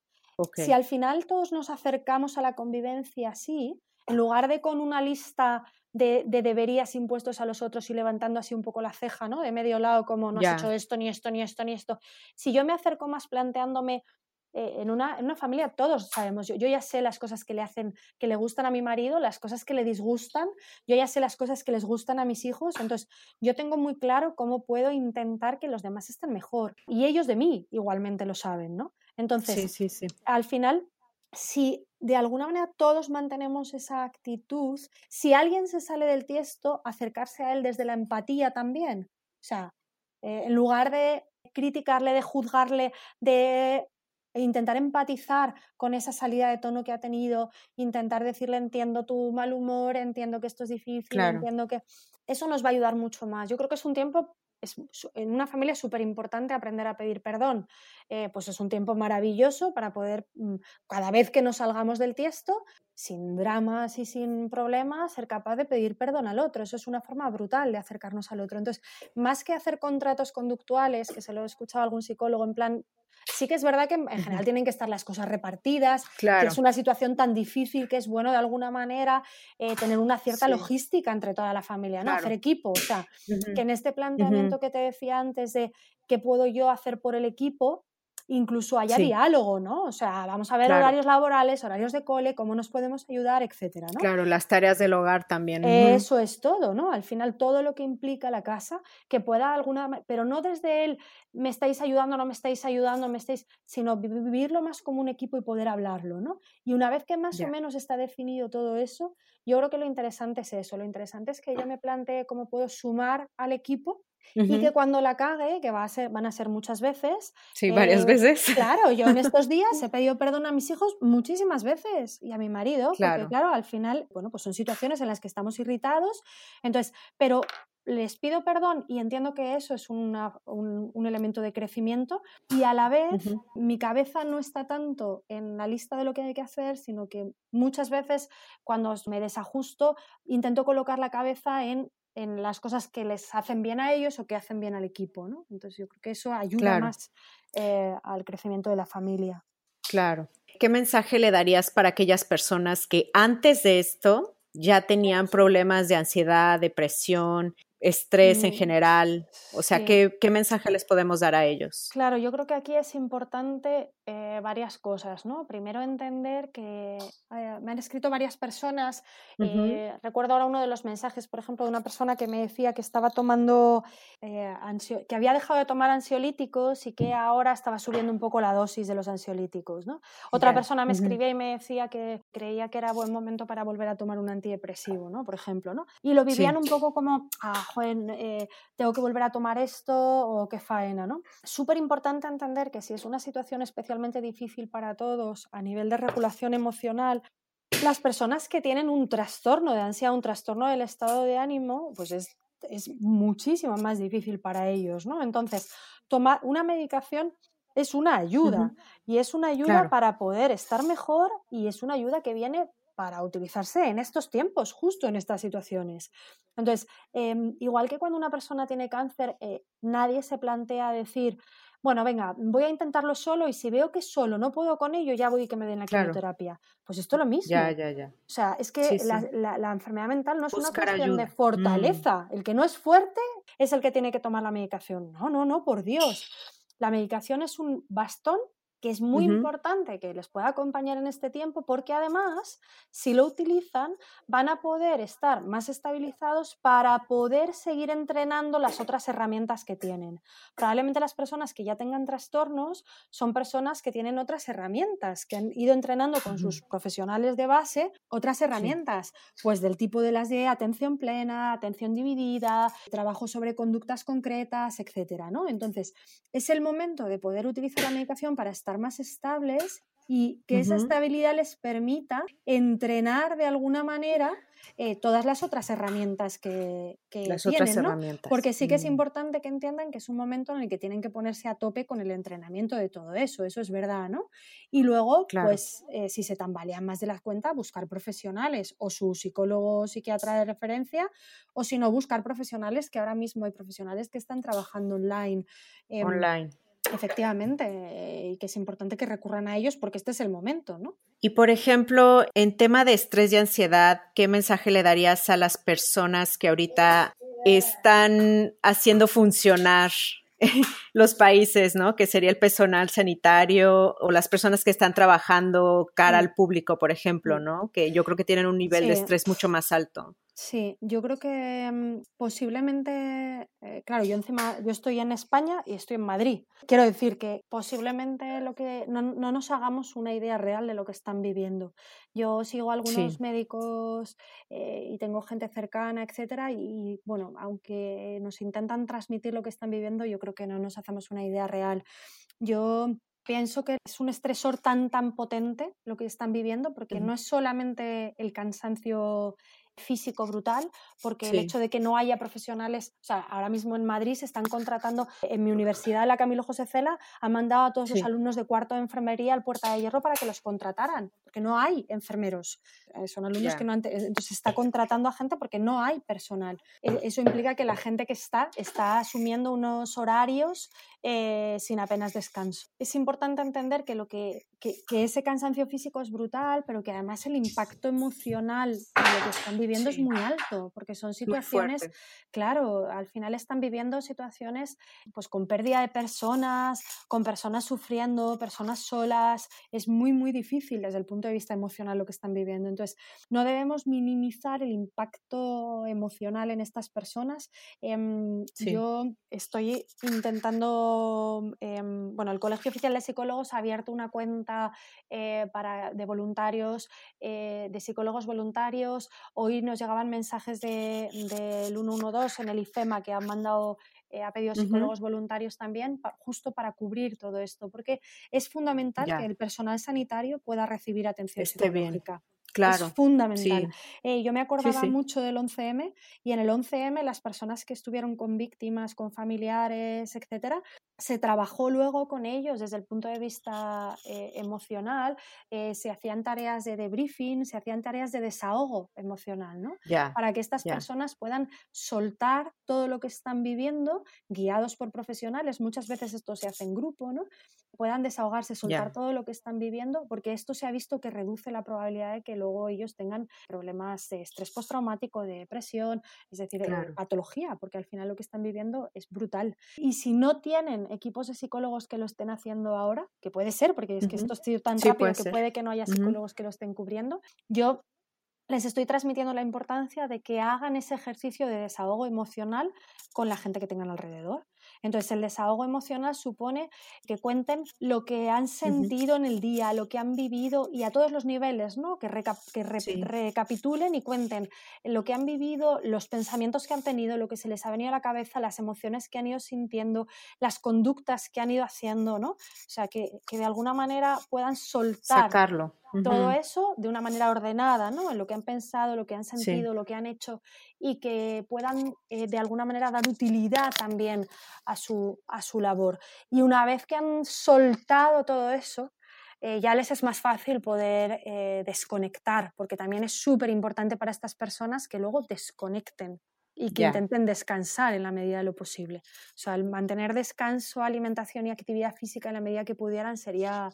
Si al final todos nos acercamos a la convivencia así, en lugar de con una lista de, deberías impuestos a los otros y levantando así un poco la ceja, ¿no? De medio lado, como no has hecho esto, ni esto, ni esto, ni esto. Si yo me acerco más planteándome eh, en, una, en, una, familia todos sabemos, yo, yo, ya sé las cosas que le hacen, que le gustan a mi marido, las cosas que le disgustan, yo ya sé las cosas que les gustan a mis hijos, entonces yo tengo muy claro cómo puedo intentar que los demás estén mejor y ellos de mí igualmente lo saben, ¿no? Entonces, sí, sí, al final, si de alguna manera todos mantenemos esa actitud, si alguien se sale del tiesto, acercarse a él desde la empatía también. O sea, eh, en lugar de criticarle, de juzgarle, de intentar empatizar con esa salida de tono que ha tenido, intentar decirle entiendo tu mal humor, entiendo que esto es difícil, entiendo que eso nos va a ayudar mucho más. Yo creo que es un tiempo es, en una familia es súper importante aprender a pedir perdón. Eh, pues es un tiempo maravilloso para poder, mm, cada vez que nos salgamos del tiesto, sin dramas y sin problemas, ser capaz de pedir perdón al otro. Eso es una forma brutal de acercarnos al otro. Entonces, más que hacer contratos conductuales, que se lo he escuchado a algún psicólogo en plan, sí que es verdad que en general tienen que estar las cosas repartidas, que es una situación tan difícil que es bueno de alguna manera eh, tener una cierta logística entre toda la familia, ¿no? Hacer equipo, o sea, que en este planteamiento que te decía antes de qué puedo yo hacer por el equipo, incluso haya diálogo, ¿no? O sea, vamos a ver horarios laborales, horarios de cole, cómo nos podemos ayudar, etcétera, ¿no? Claro, las tareas del hogar también. Eso es todo, ¿no? Al final todo lo que implica la casa, que pueda alguna, pero no desde él me estáis ayudando, no me estáis ayudando, me estáis, sino vivirlo más como un equipo y poder hablarlo, ¿no? Y una vez que más o menos está definido todo eso, yo creo que lo interesante es eso, lo interesante es que yo me plantee cómo puedo sumar al equipo y que cuando la cague, que va a ser, van a ser muchas veces. Sí, varias eh, veces. Claro, yo en estos días he pedido perdón a mis hijos muchísimas veces y a mi marido, porque claro, al final, bueno, pues son situaciones en las que estamos irritados. Entonces, pero les pido perdón y entiendo que eso es un, un, elemento de crecimiento y a la vez mi cabeza no está tanto en la lista de lo que hay que hacer, sino que muchas veces cuando me desajusto intento colocar la cabeza en en las cosas que les hacen bien a ellos o que hacen bien al equipo, ¿no? Entonces yo creo que eso ayuda más eh, al crecimiento de la familia. Claro. ¿Qué mensaje le darías para aquellas personas que antes de esto ya tenían problemas de ansiedad, depresión, estrés en mm, general? O sea, ¿qué, mensaje les podemos dar a ellos? Claro, yo creo que aquí es importante eh, varias cosas, ¿no? Primero entender que eh, me han escrito varias personas, eh, recuerdo ahora uno de los mensajes, por ejemplo, de una persona que me decía que estaba tomando, que había dejado de tomar ansiolíticos y que ahora estaba subiendo un poco la dosis de los ansiolíticos, ¿no? Otra persona me escribía y me decía que creía que era buen momento para volver a tomar un antidepresivo, ¿no? Por ejemplo, ¿no? Y lo vivían un poco como, ah, eh, tengo que volver a tomar esto o qué faena, ¿no? Súper importante entender que si es una situación especialmente difícil para todos a nivel de regulación emocional, las personas que tienen un trastorno de ansiedad, un trastorno del estado de ánimo, pues es, es muchísimo más difícil para ellos, ¿no? Entonces, tomar una medicación es una ayuda y es una ayuda para poder estar mejor y es una ayuda que viene para utilizarse en estos tiempos, justo en estas situaciones. Entonces, em, igual que cuando una persona tiene cáncer, eh, nadie se plantea decir, bueno, venga, voy a intentarlo solo y si veo que solo no puedo con ello, ya voy a que me den la quimioterapia. Pues esto es lo mismo. Ya, ya, ya. O sea, es que La, enfermedad mental no es una cuestión de mm. fortaleza. El que no es fuerte es el que tiene que tomar la medicación. No, no, no, por Dios. La medicación es un bastón que es muy importante que les pueda acompañar en este tiempo porque además, si lo utilizan, van a poder estar más estabilizados para poder seguir entrenando las otras herramientas que tienen. Probablemente las personas que ya tengan trastornos son personas que tienen otras herramientas, que han ido entrenando con sus profesionales de base otras herramientas, pues del tipo de las de atención plena, atención dividida, trabajo sobre conductas concretas, etcétera, ¿no? Entonces, es el momento de poder utilizar la medicación para estar más estables y que esa estabilidad les permita entrenar de alguna manera eh, todas las otras herramientas que, tienen, ¿no? Porque sí que es mm. importante que entiendan que es un momento en el que tienen que ponerse a tope con el entrenamiento de todo eso, eso es verdad, ¿no? Y luego, pues, eh, si se tambalean más de las cuentas, buscar profesionales o su psicólogo o psiquiatra de referencia, o si no, buscar profesionales, que ahora mismo hay profesionales que están trabajando online. Em, online Efectivamente, y que es importante que recurran a ellos porque este es el momento, ¿no? Y por ejemplo, en tema de estrés y ansiedad, ¿qué mensaje le darías a las personas que ahorita están haciendo funcionar los países, ¿no? Que sería el personal sanitario o las personas que están trabajando cara mm. al público, por ejemplo, mm. ¿no? Que yo creo que tienen un nivel de estrés mucho más alto. Sí, yo creo que mm, posiblemente, eh, claro, yo encima, yo estoy en España y estoy en Madrid. Quiero decir que posiblemente lo que no, nos hagamos una idea real de lo que están viviendo. Yo sigo a algunos médicos eh, y tengo gente cercana, etcétera, y bueno, aunque nos intentan transmitir lo que están viviendo, yo creo que no nos hacemos una idea real. Yo pienso que es un estresor tan, tan potente lo que están viviendo, porque no es solamente el cansancio físico brutal, porque el hecho de que no haya profesionales, o sea, ahora mismo en Madrid se están contratando, en mi universidad, la Camilo José Cela, ha mandado a todos los alumnos de cuarto de enfermería al Puerta de Hierro para que los contrataran, porque no hay enfermeros, eh, son alumnos que no han, entonces se está contratando a gente porque no hay personal. E, eso implica que la gente que está está asumiendo unos horarios eh, sin apenas descanso. Es importante entender que, lo que, que, ese cansancio físico es brutal, pero que además el impacto emocional de lo que están viviendo es muy alto, porque son situaciones, claro, al final están viviendo situaciones pues con pérdida de personas, con personas sufriendo, personas solas, es muy, muy difícil desde el punto de vista emocional lo que están viviendo. Entonces, no debemos minimizar el impacto emocional en estas personas. Em, yo estoy intentando Em, bueno, el Colegio Oficial de Psicólogos ha abierto una cuenta eh, para, de voluntarios, eh, de psicólogos voluntarios. Hoy nos llegaban mensajes del de, 112 en el IFEMA que han mandado eh, ha pedido psicólogos voluntarios también, justo para cubrir todo esto, porque es fundamental que el personal sanitario pueda recibir atención psicológica. Claro. Es fundamental. Eh, yo me acordaba mucho del 11M y en el 11M las personas que estuvieron con víctimas, con familiares, etcétera, se trabajó luego con ellos desde el punto de vista eh, emocional, eh, se hacían tareas de debriefing, se hacían tareas de desahogo emocional, ¿no? Para que estas personas puedan soltar todo lo que están viviendo, guiados por profesionales, muchas veces esto se hace en grupo, ¿no? Puedan desahogarse, soltar todo lo que están viviendo, porque esto se ha visto que reduce la probabilidad de que luego ellos tengan problemas de estrés postraumático, de depresión, es decir, eh, patología, porque al final lo que están viviendo es brutal. Y si no tienen equipos de psicólogos que lo estén haciendo ahora, que puede ser, porque es que esto ha sido tan rápido que puede que no haya psicólogos que lo estén cubriendo, yo les estoy transmitiendo la importancia de que hagan ese ejercicio de desahogo emocional con la gente que tengan alrededor. Entonces, el desahogo emocional supone que cuenten lo que han sentido en el día, lo que han vivido y a todos los niveles, ¿no? Que, recapitulen y cuenten lo que han vivido, los pensamientos que han tenido, lo que se les ha venido a la cabeza, las emociones que han ido sintiendo, las conductas que han ido haciendo, ¿no? O sea, que, de alguna manera puedan soltar Sacarlo. todo eso de una manera ordenada, ¿no? En lo que han pensado, lo que han sentido, lo que han hecho y que puedan eh, de alguna manera dar utilidad también a su, a su labor. Y una vez que han soltado todo eso, eh, ya les es más fácil poder eh, desconectar, porque también es súper importante para estas personas que luego desconecten y que intenten descansar en la medida de lo posible. O sea, el mantener descanso, alimentación y actividad física en la medida que pudieran sería,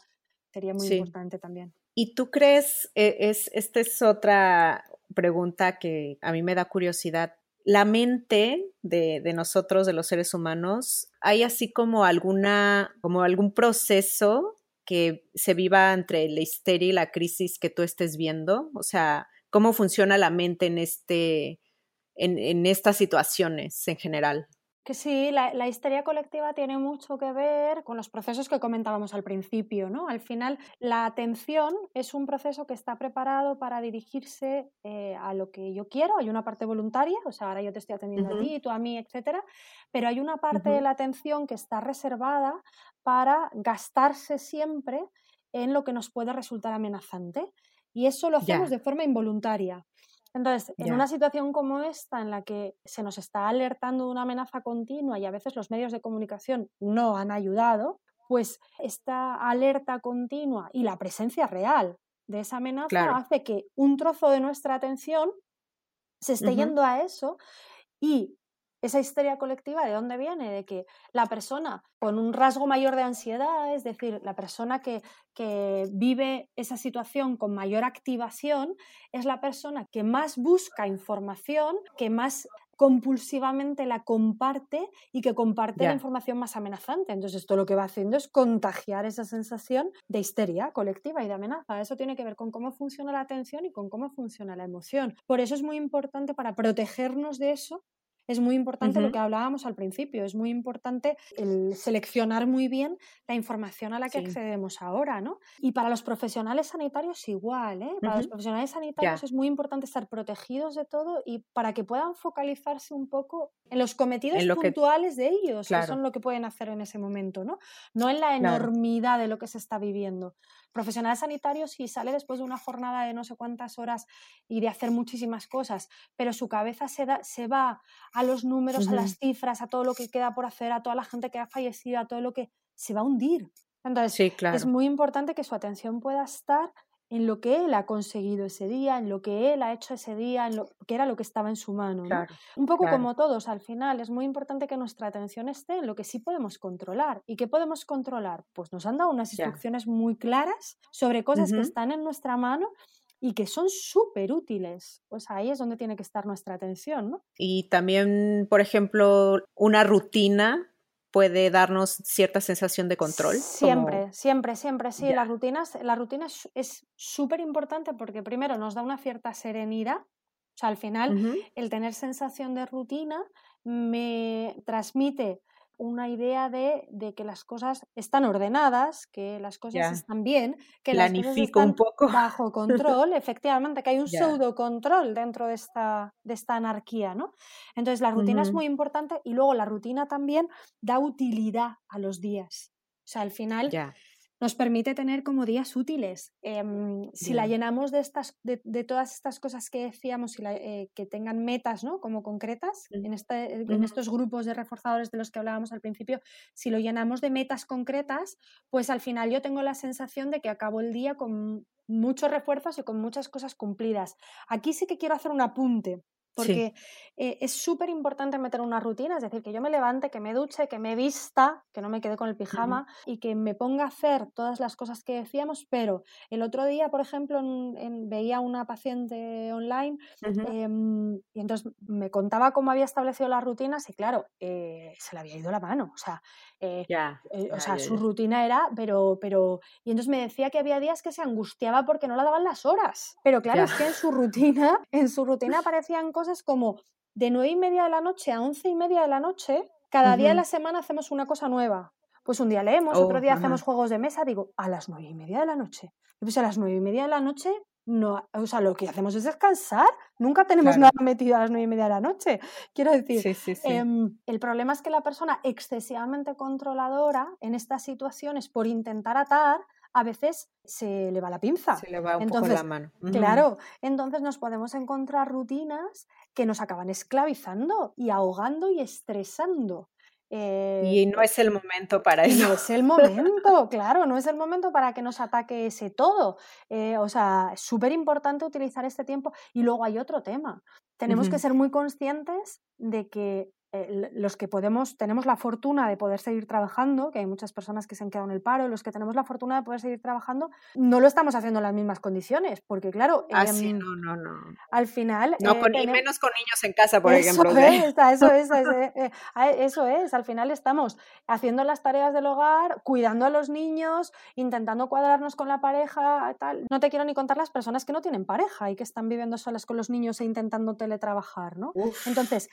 sería muy importante también. ¿Y tú crees, es, esta es otra pregunta que a mí me da curiosidad, la mente de, nosotros, de los seres humanos, hay así como alguna, como algún proceso que se viva entre la histeria y la crisis que tú estés viendo? O sea, ¿cómo funciona la mente en este, en, en estas situaciones en general? Que sí, la, histeria colectiva tiene mucho que ver con los procesos que comentábamos al principio, ¿no? Al final, la atención es un proceso que está preparado para dirigirse eh, a lo que yo quiero. Hay una parte voluntaria, o sea, ahora yo te estoy atendiendo a ti, tú a mí, etcétera, pero hay una parte de la atención que está reservada para gastarse siempre en lo que nos puede resultar amenazante. Y eso lo hacemos de forma involuntaria. Entonces, en una situación como esta, en la que se nos está alertando de una amenaza continua y a veces los medios de comunicación no han ayudado, pues esta alerta continua y la presencia real de esa amenaza hace que un trozo de nuestra atención se esté yendo a eso y esa histeria colectiva, ¿de dónde viene? De que la persona con un rasgo mayor de ansiedad, es decir, la persona que, que vive esa situación con mayor activación, es la persona que más busca información, que más compulsivamente la comparte y que comparte la información más amenazante. Entonces, esto lo que va haciendo es contagiar esa sensación de histeria colectiva y de amenaza. Eso tiene que ver con cómo funciona la atención y con cómo funciona la emoción. Por eso es muy importante para protegernos de eso es muy importante lo que hablábamos al principio, es muy importante el seleccionar muy bien la información a la que accedemos ahora, ¿no? Y para los profesionales sanitarios igual, ¿eh? Para los profesionales sanitarios es muy importante estar protegidos de todo y para que puedan focalizarse un poco en los cometidos puntuales de ellos, que son lo que pueden hacer en ese momento, ¿no? No en la enormidad de lo que se está viviendo profesional sanitario si sale después de una jornada de no sé cuántas horas y de hacer muchísimas cosas, pero su cabeza se, da, se va a los números, a las cifras, a todo lo que queda por hacer, a toda la gente que ha fallecido, a todo lo que se va a hundir. Entonces, es muy importante que su atención pueda estar en lo que él ha conseguido ese día, en lo que él ha hecho ese día, en lo que era lo que estaba en su mano. Un poco como todos, al final es muy importante que nuestra atención esté en lo que sí podemos controlar. ¿Y qué podemos controlar? Pues nos han dado unas instrucciones muy claras sobre cosas que están en nuestra mano y que son súper útiles. Pues ahí es donde tiene que estar nuestra atención, ¿no? Y también, por ejemplo, una rutina puede darnos cierta sensación de control. Siempre, siempre, siempre, sí. Las rutinas, la rutina es súper importante porque primero nos da una cierta serenidad. O sea, al final, el tener sensación de rutina me transmite una idea de, que las cosas están ordenadas, que las cosas están bien, que las cosas están un poco. bajo control, efectivamente, que hay un pseudo control dentro de esta, de esta anarquía, ¿no? Entonces la rutina es muy importante y luego la rutina también da utilidad a los días. O sea, al final nos permite tener como días útiles. Em, si la llenamos de, estas, de, todas estas cosas que decíamos, y eh, que tengan metas ¿no? como concretas, en, este, en estos grupos de reforzadores de los que hablábamos al principio, si lo llenamos de metas concretas, pues al final yo tengo la sensación de que acabo el día con muchos refuerzos y con muchas cosas cumplidas. Aquí sí que quiero hacer un apunte porque eh, es súper importante meter una rutina, es decir, que yo me levante, que me duche, que me vista, que no me quede con el pijama y que me ponga a hacer todas las cosas que decíamos, pero el otro día, por ejemplo, en, veía una paciente online em, y entonces me contaba cómo había establecido las rutinas y claro, eh, se le había ido la mano, o sea, eh, o sea su rutina era, pero, pero, y entonces me decía que había días que se angustiaba porque no la daban las horas, pero claro, es que en su rutina, en su rutina aparecían cosas es como de nueve y media de la noche a once y media de la noche, cada día de la semana hacemos una cosa nueva. Pues un día leemos, otro día oh, hacemos juegos de mesa, digo, a las nueve y media de la noche. Y pues a las nueve y media de la noche, no, o sea, lo que hacemos es descansar. Nunca tenemos nada metido a las nueve y media de la noche. Quiero decir, em, el problema es que la persona excesivamente controladora en estas situaciones, por intentar atar, a veces se le va la pinza. Se le va un entonces, poco la mano. Claro, entonces nos podemos encontrar rutinas que nos acaban esclavizando y ahogando y estresando. Eh, y no es el momento para eso. No es el momento, claro, no es el momento para que nos ataque ese todo. Eh, o sea, es súper importante utilizar este tiempo. Y luego hay otro tema. Tenemos que ser muy conscientes de que eh, los que podemos, tenemos la fortuna de poder seguir trabajando, que hay muchas personas que se han quedado en el paro, los que tenemos la fortuna de poder seguir trabajando, no lo estamos haciendo en las mismas condiciones, porque claro, ah, em, no, no, no. al final... No, con, y menos con niños en casa, por eso ejemplo. Es, eso, es, eh, eh, eso es, al final estamos haciendo las tareas del hogar, cuidando a los niños, intentando cuadrarnos con la pareja, tal. No te quiero ni contar las personas que no tienen pareja y que están viviendo solas con los niños e intentando teletrabajar, ¿no? Entonces,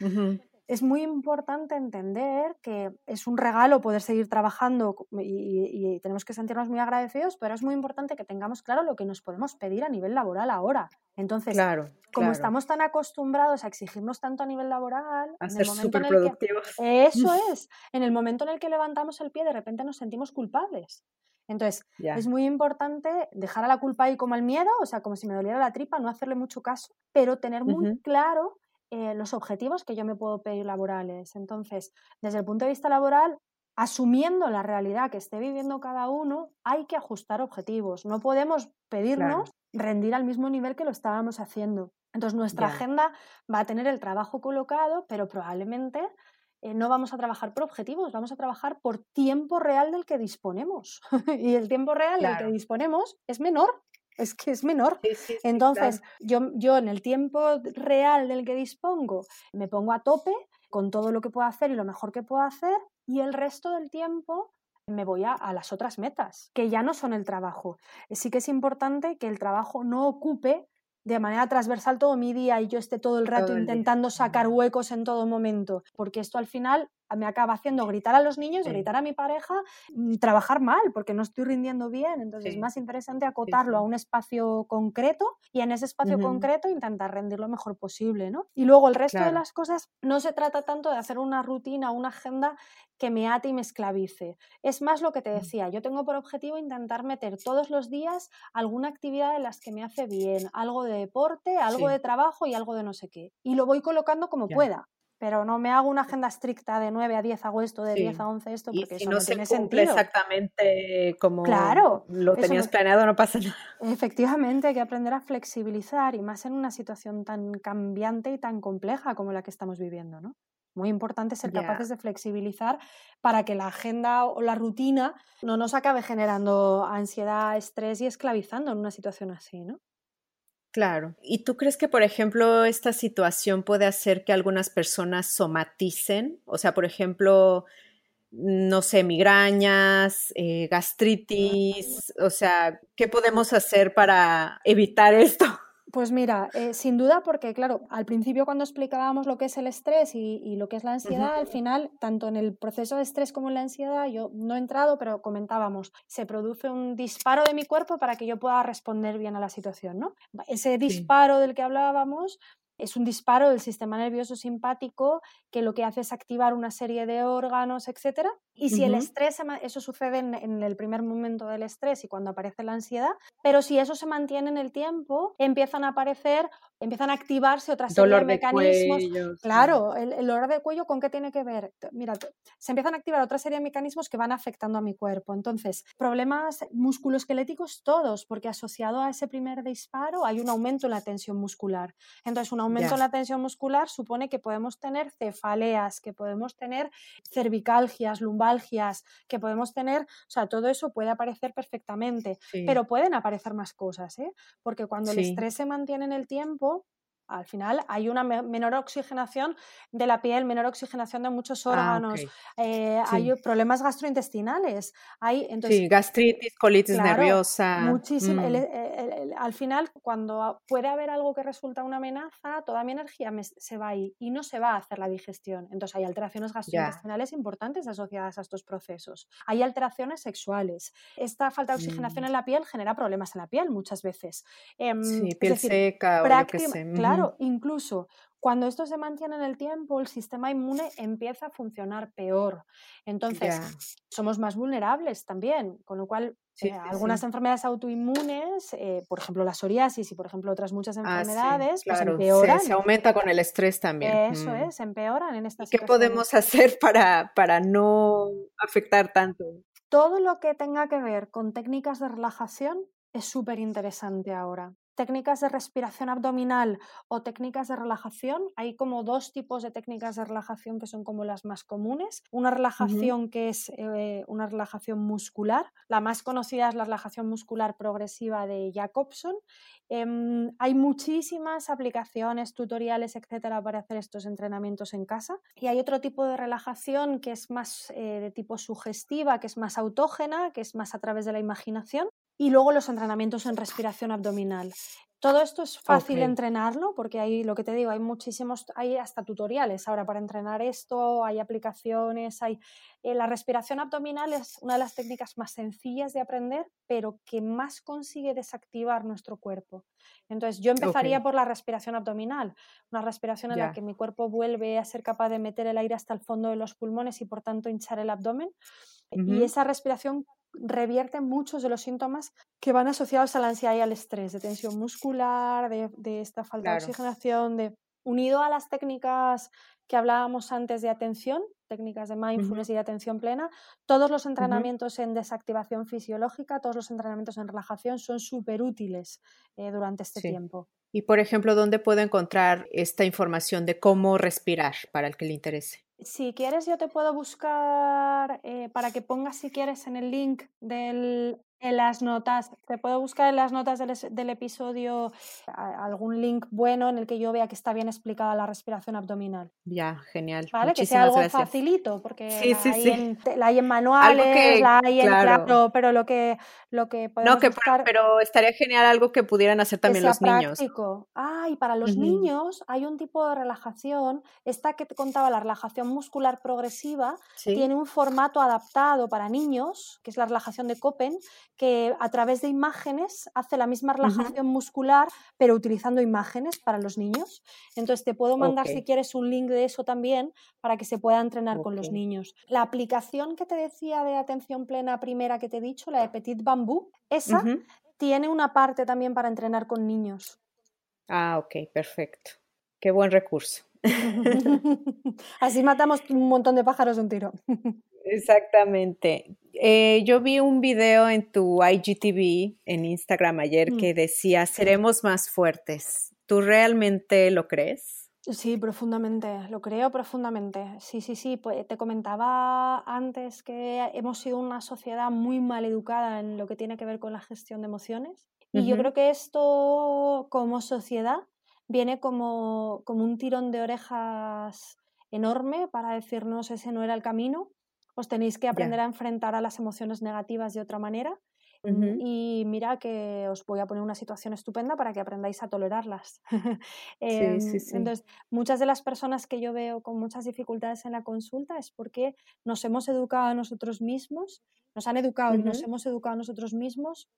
es muy importante entender que es un regalo poder seguir trabajando y, tenemos que sentirnos muy agradecidos, pero es muy importante que tengamos claro lo que nos podemos pedir a nivel laboral ahora. Entonces, claro, como estamos tan acostumbrados a exigirnos tanto a nivel laboral, a ser súper productivos. Eso es, en el momento en el que levantamos el pie, de repente nos sentimos culpables. Entonces, es muy importante dejar a la culpa ahí como el miedo, o sea, como si me doliera la tripa, no hacerle mucho caso, pero tener muy claro eh, los objetivos que yo me puedo pedir laborales. Entonces, desde el punto de vista laboral, asumiendo la realidad que esté viviendo cada uno, hay que ajustar objetivos. No podemos pedirnos rendir al mismo nivel que lo estábamos haciendo. Entonces, nuestra agenda va a tener el trabajo colocado, pero probablemente eh, no vamos a trabajar por objetivos, vamos a trabajar por tiempo real del que disponemos. y el tiempo real del que disponemos es menor es que es menor. Entonces, yo, yo en el tiempo real del que dispongo me pongo a tope con todo lo que puedo hacer y lo mejor que puedo hacer y el resto del tiempo me voy a, a, las otras metas, que ya no son el trabajo. Sí que es importante que el trabajo no ocupe de manera transversal todo mi día y yo esté todo el rato intentando sacar huecos en todo momento, porque esto al final me acaba haciendo gritar a los niños, gritar a mi pareja, y trabajar mal porque no estoy rindiendo bien. Entonces es más interesante acotarlo a un espacio concreto y en ese espacio concreto intentar rendir lo mejor posible. ¿no? Y luego el resto de las cosas no se trata tanto de hacer una rutina, una agenda que me ate y me esclavice. Es más lo que te mm. decía, yo tengo por objetivo intentar meter todos los días alguna actividad en las que me hace bien, algo de deporte, algo de trabajo y algo de no sé qué. Y lo voy colocando como pueda pero no me hago una agenda estricta de 9 a 10 hago esto, de 10 a 11 esto, porque eso no, se tiene sentido. exactamente como claro, lo tenías planeado, no pasa nada. Efectivamente, hay que aprender a flexibilizar y más en una situación tan cambiante y tan compleja como la que estamos viviendo, ¿no? Muy importante ser capaces de flexibilizar para que la agenda o la rutina no nos acabe generando ansiedad, estrés y esclavizando en una situación así, ¿no? Claro. ¿Y tú crees que, por ejemplo, esta situación puede hacer que algunas personas somaticen? O sea, por ejemplo, no sé, migrañas, eh, gastritis, o sea, ¿qué podemos hacer para evitar esto? Pues mira, eh, sin duda porque, claro, al principio cuando explicábamos lo que es el estrés y, lo que es la ansiedad, al final, tanto en el proceso de estrés como en la ansiedad, yo no he entrado, pero comentábamos, se produce un disparo de mi cuerpo para que yo pueda responder bien a la situación, ¿no? Ese disparo del que hablábamos es un disparo del sistema nervioso simpático que lo que hace es activar una serie de órganos, etcétera. Y si el estrés, eso sucede en, el primer momento del estrés y cuando aparece la ansiedad, pero si eso se mantiene en el tiempo, empiezan a aparecer, empiezan a activarse otra serie de mecanismos. claro, el, el, dolor de cuello, ¿con qué tiene que ver? Mira, se empiezan a activar otra serie de mecanismos que van afectando a mi cuerpo. Entonces, problemas musculoesqueléticos todos, porque asociado a ese primer disparo hay un aumento en la tensión muscular. Entonces, un aumento en la tensión muscular supone que podemos tener cefaleas, que podemos tener cervicalgias, lumbalgias, que podemos tener, o sea, todo eso puede aparecer perfectamente, pero pueden aparecer más cosas, ¿eh? porque cuando el estrés se mantiene en el tiempo, al final hay una menor oxigenación de la piel, menor oxigenación de muchos ah, órganos, eh, hay problemas gastrointestinales, hay entonces, sí, gastritis, colitis nerviosa. Muchísimo. Mm. al final, cuando puede haber algo que resulta una amenaza, toda mi energía se va ahí y no se va a hacer la digestión. Entonces hay alteraciones gastrointestinales importantes asociadas a estos procesos. Hay alteraciones sexuales. Esta falta de oxigenación mm. en la piel genera problemas en la piel muchas veces. Em, sí, piel seca o lo que sea. Claro, incluso cuando esto se mantiene en el tiempo, el sistema inmune empieza a funcionar peor. Entonces, somos más vulnerables también, con lo cual eh, algunas enfermedades autoinmunes, eh, por ejemplo la psoriasis y por ejemplo otras muchas ah, enfermedades, pues empeoran. Se, aumenta con el estrés también. Eso mm. es, empeoran en esta ¿Qué podemos hacer para, para no afectar tanto? Todo lo que tenga que ver con técnicas de relajación es súper interesante ahora técnicas de respiración abdominal o técnicas de relajación, hay como dos tipos de técnicas de relajación que son como las más comunes. Una relajación que es eh, una relajación muscular, la más conocida es la relajación muscular progresiva de Jacobson. Em, hay muchísimas aplicaciones, tutoriales, etcétera, para hacer estos entrenamientos en casa. Y hay otro tipo de relajación que es más eh, de tipo sugestiva, que es más autógena, que es más a través de la imaginación y luego los entrenamientos en respiración abdominal. Todo esto es fácil entrenarlo porque hay, lo que te digo, hay muchísimos, hay hasta tutoriales ahora para entrenar esto, hay aplicaciones, hay... Eh, la respiración abdominal es una de las técnicas más sencillas de aprender, pero que más consigue desactivar nuestro cuerpo. Entonces, yo empezaría por la respiración abdominal, una respiración en la que mi cuerpo vuelve a ser capaz de meter el aire hasta el fondo de los pulmones y por tanto hinchar el abdomen. Y esa respiración revierte muchos de los síntomas que van asociados a la ansiedad y al estrés, de tensión muscular, de, esta falta de oxigenación, de unido a las técnicas que hablábamos antes de atención, técnicas de mindfulness y de atención plena, todos los entrenamientos en desactivación fisiológica, todos los entrenamientos en relajación son súper útiles eh, durante este tiempo. Y, por ejemplo, ¿dónde puedo encontrar esta información de cómo respirar para el que le interese? Si quieres, yo te puedo buscar eh, para que pongas, si quieres, en el link del en las notas, te puedo buscar en las notas del, episodio algún link bueno en el que yo vea que está bien explicada la respiración abdominal. Ya, genial. ¿Vale? que sea algo facilito, porque la, hay En, la, hay En, manuales, la hay en claro. pero lo que, lo que podemos No, que pero estaría genial algo que pudieran hacer también los niños. Ah, y para los niños hay un tipo de relajación, esta que te contaba, la relajación muscular progresiva, tiene un formato adaptado para niños, que es la relajación de Copen, que a través de imágenes hace la misma relajación muscular, pero utilizando imágenes para los niños. Entonces te puedo mandar si quieres un link de eso también para que se pueda entrenar con los niños. La aplicación que te decía de atención plena primera que te he dicho, la de Petit Bambú, esa tiene una parte también para entrenar con niños. Ah, ok, perfecto. Qué buen recurso. Así matamos un montón de pájaros de un tiro. Exactamente. Eh, yo vi un video en tu IGTV en Instagram ayer mm. que decía, seremos más fuertes. ¿Tú realmente lo crees? Sí, profundamente, lo creo profundamente. Sí, sí, sí. Pues te comentaba antes que hemos sido una sociedad muy mal educada en lo que tiene que ver con la gestión de emociones. Y yo creo que esto como sociedad viene como, como un tirón de orejas enorme para decirnos ese no era el camino os tenéis que aprender a enfrentar a las emociones negativas de otra manera. Y mira que os voy a poner una situación estupenda para que aprendáis a tolerarlas. Em, entonces, muchas de las personas que yo veo con muchas dificultades en la consulta es porque nos hemos educado a nosotros mismos, nos han educado y nos hemos educado a nosotros mismos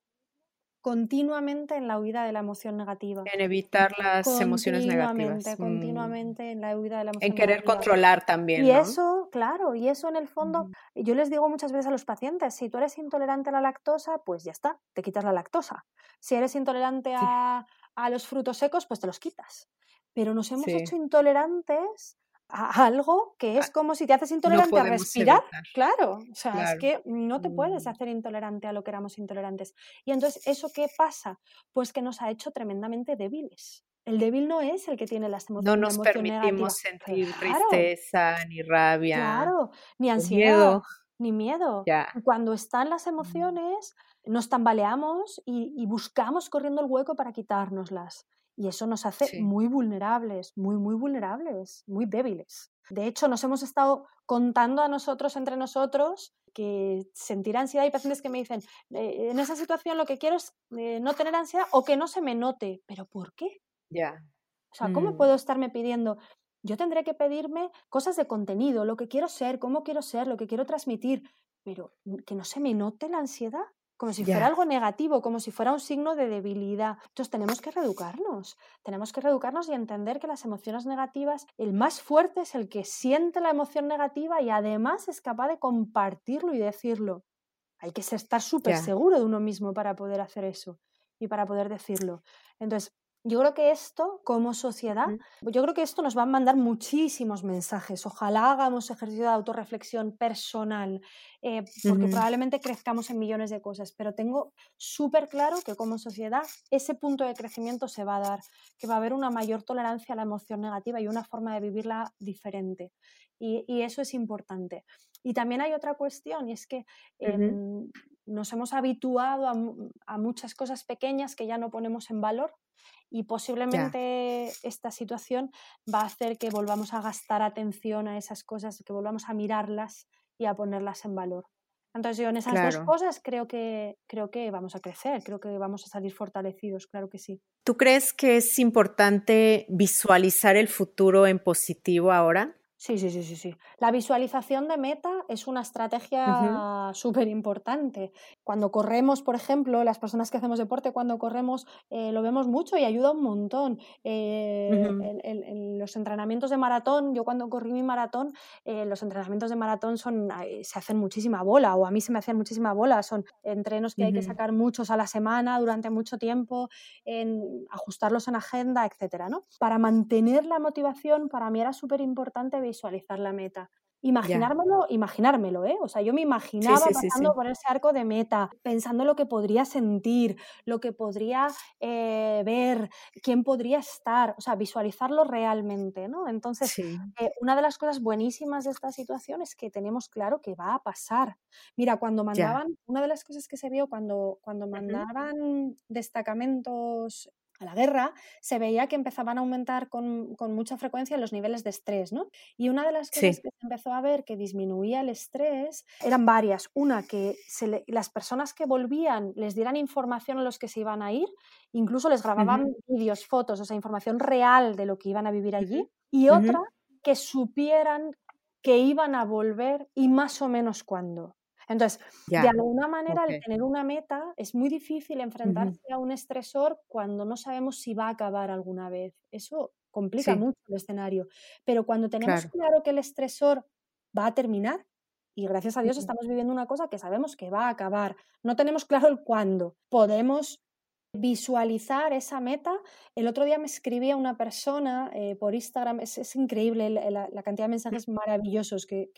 continuamente en la huida de la emoción negativa. En evitar las emociones negativas. Continuamente, mm. continuamente en la huida de la emoción. En querer controlar también. Y eso, claro, y eso en el fondo, yo les digo muchas veces a los pacientes, si tú eres intolerante a la lactosa, pues ya está, te quitas la lactosa. Si eres intolerante a, a los frutos secos, pues te los quitas. Pero nos hemos hecho intolerantes a algo que es como si te haces intolerante a respirar. Claro, o sea, es que no te puedes mm. hacer intolerante a lo que éramos intolerantes. Y entonces, ¿eso qué pasa? Pues que nos ha hecho tremendamente débiles. El débil no es el que tiene las emociones. No nos permitimos sentir tristeza, ni rabia, claro, ni ansiedad, ni miedo. Cuando están las mm. emociones, nos tambaleamos y, y buscamos corriendo el hueco para quitárnoslas. Y eso nos hace muy vulnerables, muy, muy vulnerables, muy débiles. De hecho, nos hemos estado contando a nosotros, entre nosotros, que sentir ansiedad. Hay pacientes que me dicen, eh, en esa situación lo que quiero es eh, no tener ansiedad o que no se me note. ¿Pero por qué? Ya. O sea, ¿cómo mm. puedo estarme pidiendo? Yo tendré que pedirme cosas de contenido, lo que quiero ser, cómo quiero ser, lo que quiero transmitir, pero que no se me note la ansiedad como si fuera algo negativo, como si fuera un signo de debilidad. Entonces tenemos que reeducarnos, tenemos que reeducarnos y entender que las emociones negativas, el más fuerte es el que siente la emoción negativa y además es capaz de compartirlo y decirlo. Hay que estar súper seguro de uno mismo para poder hacer eso y para poder decirlo. Entonces, yo creo que esto, como sociedad, yo creo que esto nos va a mandar muchísimos mensajes. Ojalá hagamos ejercicio de autorreflexión personal, eh, porque probablemente crezcamos en millones de cosas, pero tengo súper claro que como sociedad ese punto de crecimiento se va a dar, que va a haber una mayor tolerancia a la emoción negativa y una forma de vivirla diferente. Y, eso es importante. Y también hay otra cuestión, y es que nos hemos habituado a muchas cosas pequeñas que ya no ponemos en valor y posiblemente esta situación va a hacer que volvamos a gastar atención a esas cosas, que volvamos a mirarlas y a ponerlas en valor. Entonces yo en esas dos cosas creo que, creo que vamos a crecer, creo que vamos a salir fortalecidos, claro que sí. ¿Tú crees que es importante visualizar el futuro en positivo ahora? Sí, sí, sí, sí, sí. La visualización de meta es una estrategia súper importante. Cuando corremos, por ejemplo, las personas que hacemos deporte, cuando corremos, eh, lo vemos mucho y ayuda un montón. Eh, en, los entrenamientos de maratón, yo cuando corrí mi maratón, eh, los entrenamientos de maratón son, se hacen muchísima bola, o a mí se me hacían muchísima bola. Son entrenos que hay que sacar muchos a la semana durante mucho tiempo, en, ajustarlos en agenda, etcétera, ¿no? Para mantener la motivación, para mí era súper importante visualizar la meta. imaginármelo, imaginármelo, ¿eh? O sea, yo me imaginaba pasando por ese arco de meta, pensando lo que podría sentir, lo que podría eh, ver, quién podría estar, o sea, visualizarlo realmente, ¿no? Entonces, eh, una de las cosas buenísimas de esta situación es que tenemos claro que va a pasar. Mira, cuando mandaban, una de las cosas que se vio cuando, cuando mandaban destacamentos a la guerra, se veía que empezaban a aumentar con, mucha frecuencia los niveles de estrés, ¿no? Y una de las cosas que se empezó a ver que disminuía el estrés eran varias. Una, que las personas que volvían les dieran información a los que se iban a ir, incluso les grababan vídeos, fotos, o sea, información real de lo que iban a vivir allí. Y otra, que supieran que iban a volver y más o menos cuándo. Entonces, de alguna manera, al tener una meta, es muy difícil enfrentarse a un estresor cuando no sabemos si va a acabar alguna vez. Eso complica mucho el escenario. Pero cuando tenemos claro. que el estresor va a terminar, y gracias a Dios estamos viviendo una cosa que sabemos que va a acabar, no tenemos claro el cuándo, podemos visualizar esa meta. El otro día me escribía una persona eh, por Instagram, es, increíble la, cantidad de mensajes maravillosos que,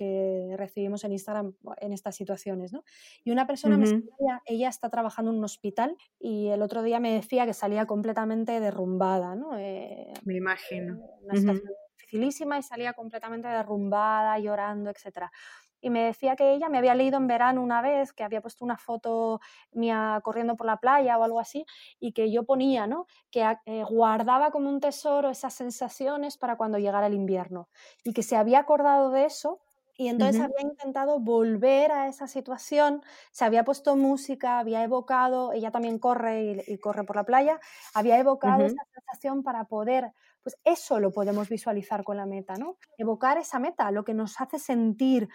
recibimos en Instagram en estas situaciones, ¿no? Y una persona me escribía, ella está trabajando en un hospital y el otro día me decía que salía completamente derrumbada, ¿no? Eh, me imagino. Una situación dificilísima y salía completamente derrumbada, llorando, etcétera y me decía que ella me había leído en verano una vez, que había puesto una foto mía corriendo por la playa o algo así, y que yo ponía, ¿no? Que eh, guardaba como un tesoro esas sensaciones para cuando llegara el invierno, y que se había acordado de eso. Y entonces había intentado volver a esa situación, se había puesto música, había evocado, ella también corre y, corre por la playa, había evocado esa sensación para poder pues eso lo podemos visualizar con la meta, ¿no? Evocar esa meta, lo que nos hace sentir,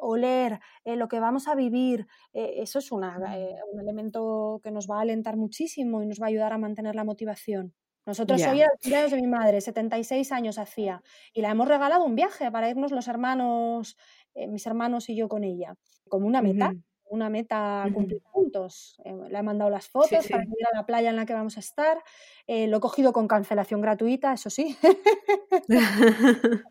oler, eh, lo que vamos a vivir, eh, eso es eh, un elemento que nos va a alentar muchísimo y nos va a ayudar a mantener la motivación. Nosotros hoy era el cumpleaños de mi madre, 76 años hacía, y la hemos regalado un viaje para irnos los hermanos, mis hermanos y yo con ella, como una meta una meta a cumplir juntos. Eh, le he mandado las fotos para ir a la playa en la que vamos a estar. Eh, lo he cogido con cancelación gratuita, eso sí.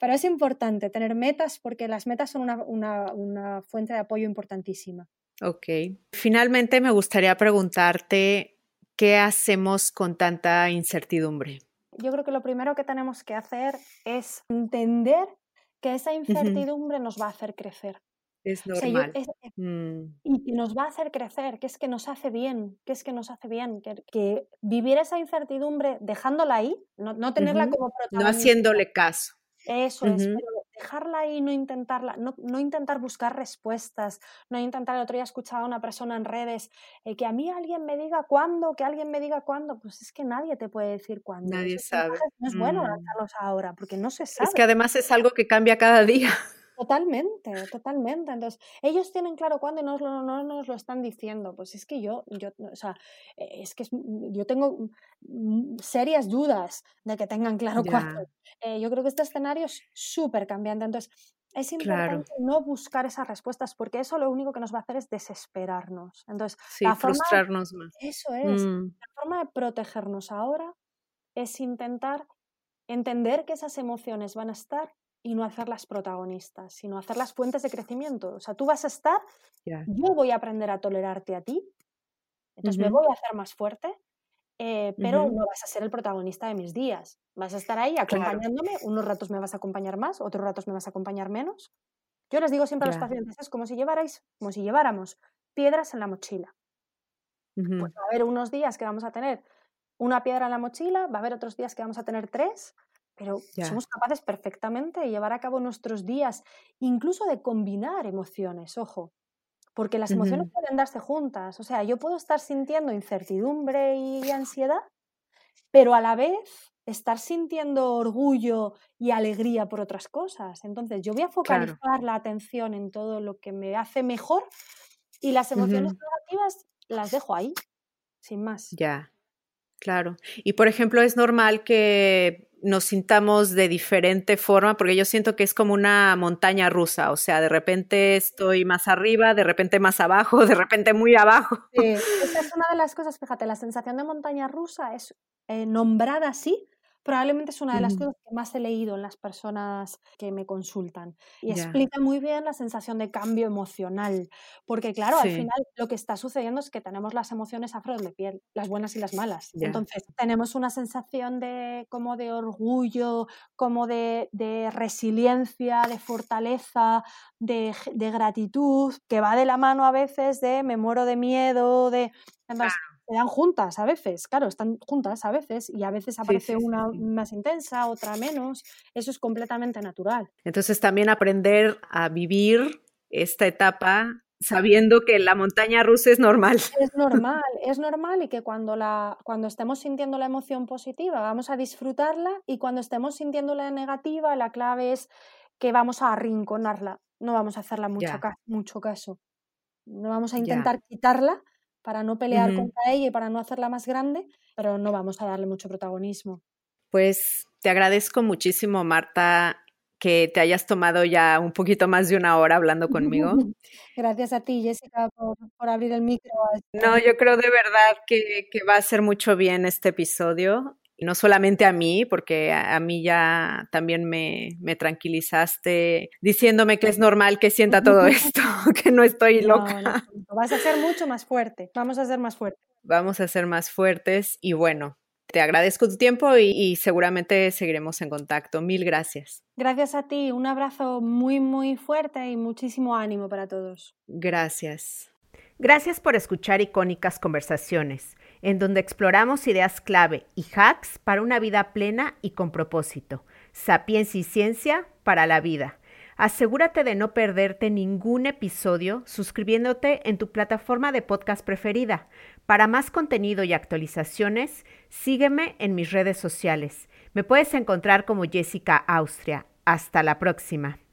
Pero es importante tener metas porque las metas son una, fuente de apoyo importantísima. Ok. Finalmente me gustaría preguntarte, ¿qué hacemos con tanta incertidumbre? Yo creo que lo primero que tenemos que hacer es entender que esa incertidumbre nos va a hacer crecer. Es normal. Mm. Y que nos va a hacer crecer, que es que nos hace bien, que es que nos hace bien, que, vivir esa incertidumbre dejándola ahí, no, tenerla como protagonista. No haciéndole caso. Eso es, pero dejarla ahí, no intentarla, no, no, intentar buscar respuestas, no intentar, el otro día escuchaba a una persona en redes, eh, que a mí alguien me diga cuándo, que alguien me diga cuándo, pues es que nadie te puede decir cuándo. Nadie sabe. No es bueno mm. lanzarlos ahora, porque no se sabe. Es que además es algo que cambia cada día. Totalmente, totalmente. Entonces, ellos tienen claro cuándo y no, no, nos lo están diciendo. Pues es que yo, yo, o sea, e, es que yo tengo serias dudas de que tengan claro cuándo. Eh, yo creo que este escenario es súper cambiante. Entonces, es importante no buscar esas respuestas porque eso lo único que nos va a hacer es desesperarnos. Entonces, sí, frustrarnos más. Eso es. Mm. La forma de protegernos ahora es intentar entender que esas emociones van a estar y no hacerlas protagonistas, sino hacerlas fuentes de crecimiento. O sea, tú vas a estar, yo voy a aprender a tolerarte a ti, entonces me voy a hacer más fuerte, eh, pero no vas a ser el protagonista de mis días. Vas a estar ahí acompañándome, unos ratos me vas a acompañar más, otros ratos me vas a acompañar menos. Yo les digo siempre a los pacientes, es como si llevarais, como si lleváramos piedras en la mochila. Pues va a haber unos días que vamos a tener una piedra en la mochila, va a haber otros días que vamos a tener tres, pero somos capaces perfectamente de llevar a cabo nuestros días, incluso de combinar emociones, ojo, porque las emociones pueden darse juntas. O sea, yo puedo estar sintiendo incertidumbre y ansiedad, pero a la vez estar sintiendo orgullo y alegría por otras cosas. Entonces, yo voy a focalizar la atención en todo lo que me hace mejor y las emociones negativas las dejo ahí, sin más. Ya, claro. Y por ejemplo, es normal que nos sintamos de diferente forma, porque yo siento que es como una montaña rusa, o sea, de repente estoy más arriba, de repente más abajo, de repente muy abajo. Sí, esa es una de las cosas, fíjate, la sensación de montaña rusa es eh, nombrada así probablemente es una de las cosas que más he leído en las personas que me consultan. Y explica muy bien la sensación de cambio emocional, porque claro, al final lo que está sucediendo es que tenemos las emociones a flor de piel, las buenas y las malas. Entonces, tenemos una sensación de como de orgullo, como de, resiliencia, de fortaleza, de, gratitud, que va de la mano a veces de me muero de miedo, de... Además, dan juntas a veces, claro, están juntas a veces y a veces aparece una más intensa, otra menos. Eso es completamente natural. Entonces también aprender a vivir esta etapa sabiendo que la montaña rusa es normal. Es normal, es normal y que cuando, la, cuando estemos sintiendo la emoción positiva vamos a disfrutarla y cuando estemos sintiendo la negativa la clave es que vamos a arrinconarla, no vamos a hacerla mucho, mucho caso. No vamos a intentar quitarla para no pelear contra ella y para no hacerla más grande, pero no vamos a darle mucho protagonismo. Pues te agradezco muchísimo, Marta, que te hayas tomado ya un poquito más de una hora hablando conmigo. Gracias a ti, Jessica, por, abrir el micro. No, yo creo de verdad que, que va a ser mucho bien este episodio no solamente a mí, porque a, mí ya también me, me, tranquilizaste diciéndome que es normal que sienta todo esto, que no estoy loca. Vas a ser mucho más fuerte, vamos a ser más fuertes. Vamos a ser más fuertes y bueno, te agradezco tu tiempo y, y seguramente seguiremos en contacto. Mil gracias. Gracias a ti, un abrazo muy, muy fuerte y muchísimo ánimo para todos. Gracias. Gracias por escuchar icónicas conversaciones, en donde exploramos ideas clave y hacks para una vida plena y con propósito. Sapiencia y ciencia para la vida. Asegúrate de no perderte ningún episodio suscribiéndote en tu plataforma de podcast preferida. Para más contenido y actualizaciones, sígueme en mis redes sociales. Me puedes encontrar como Jessica Austria. Hasta la próxima.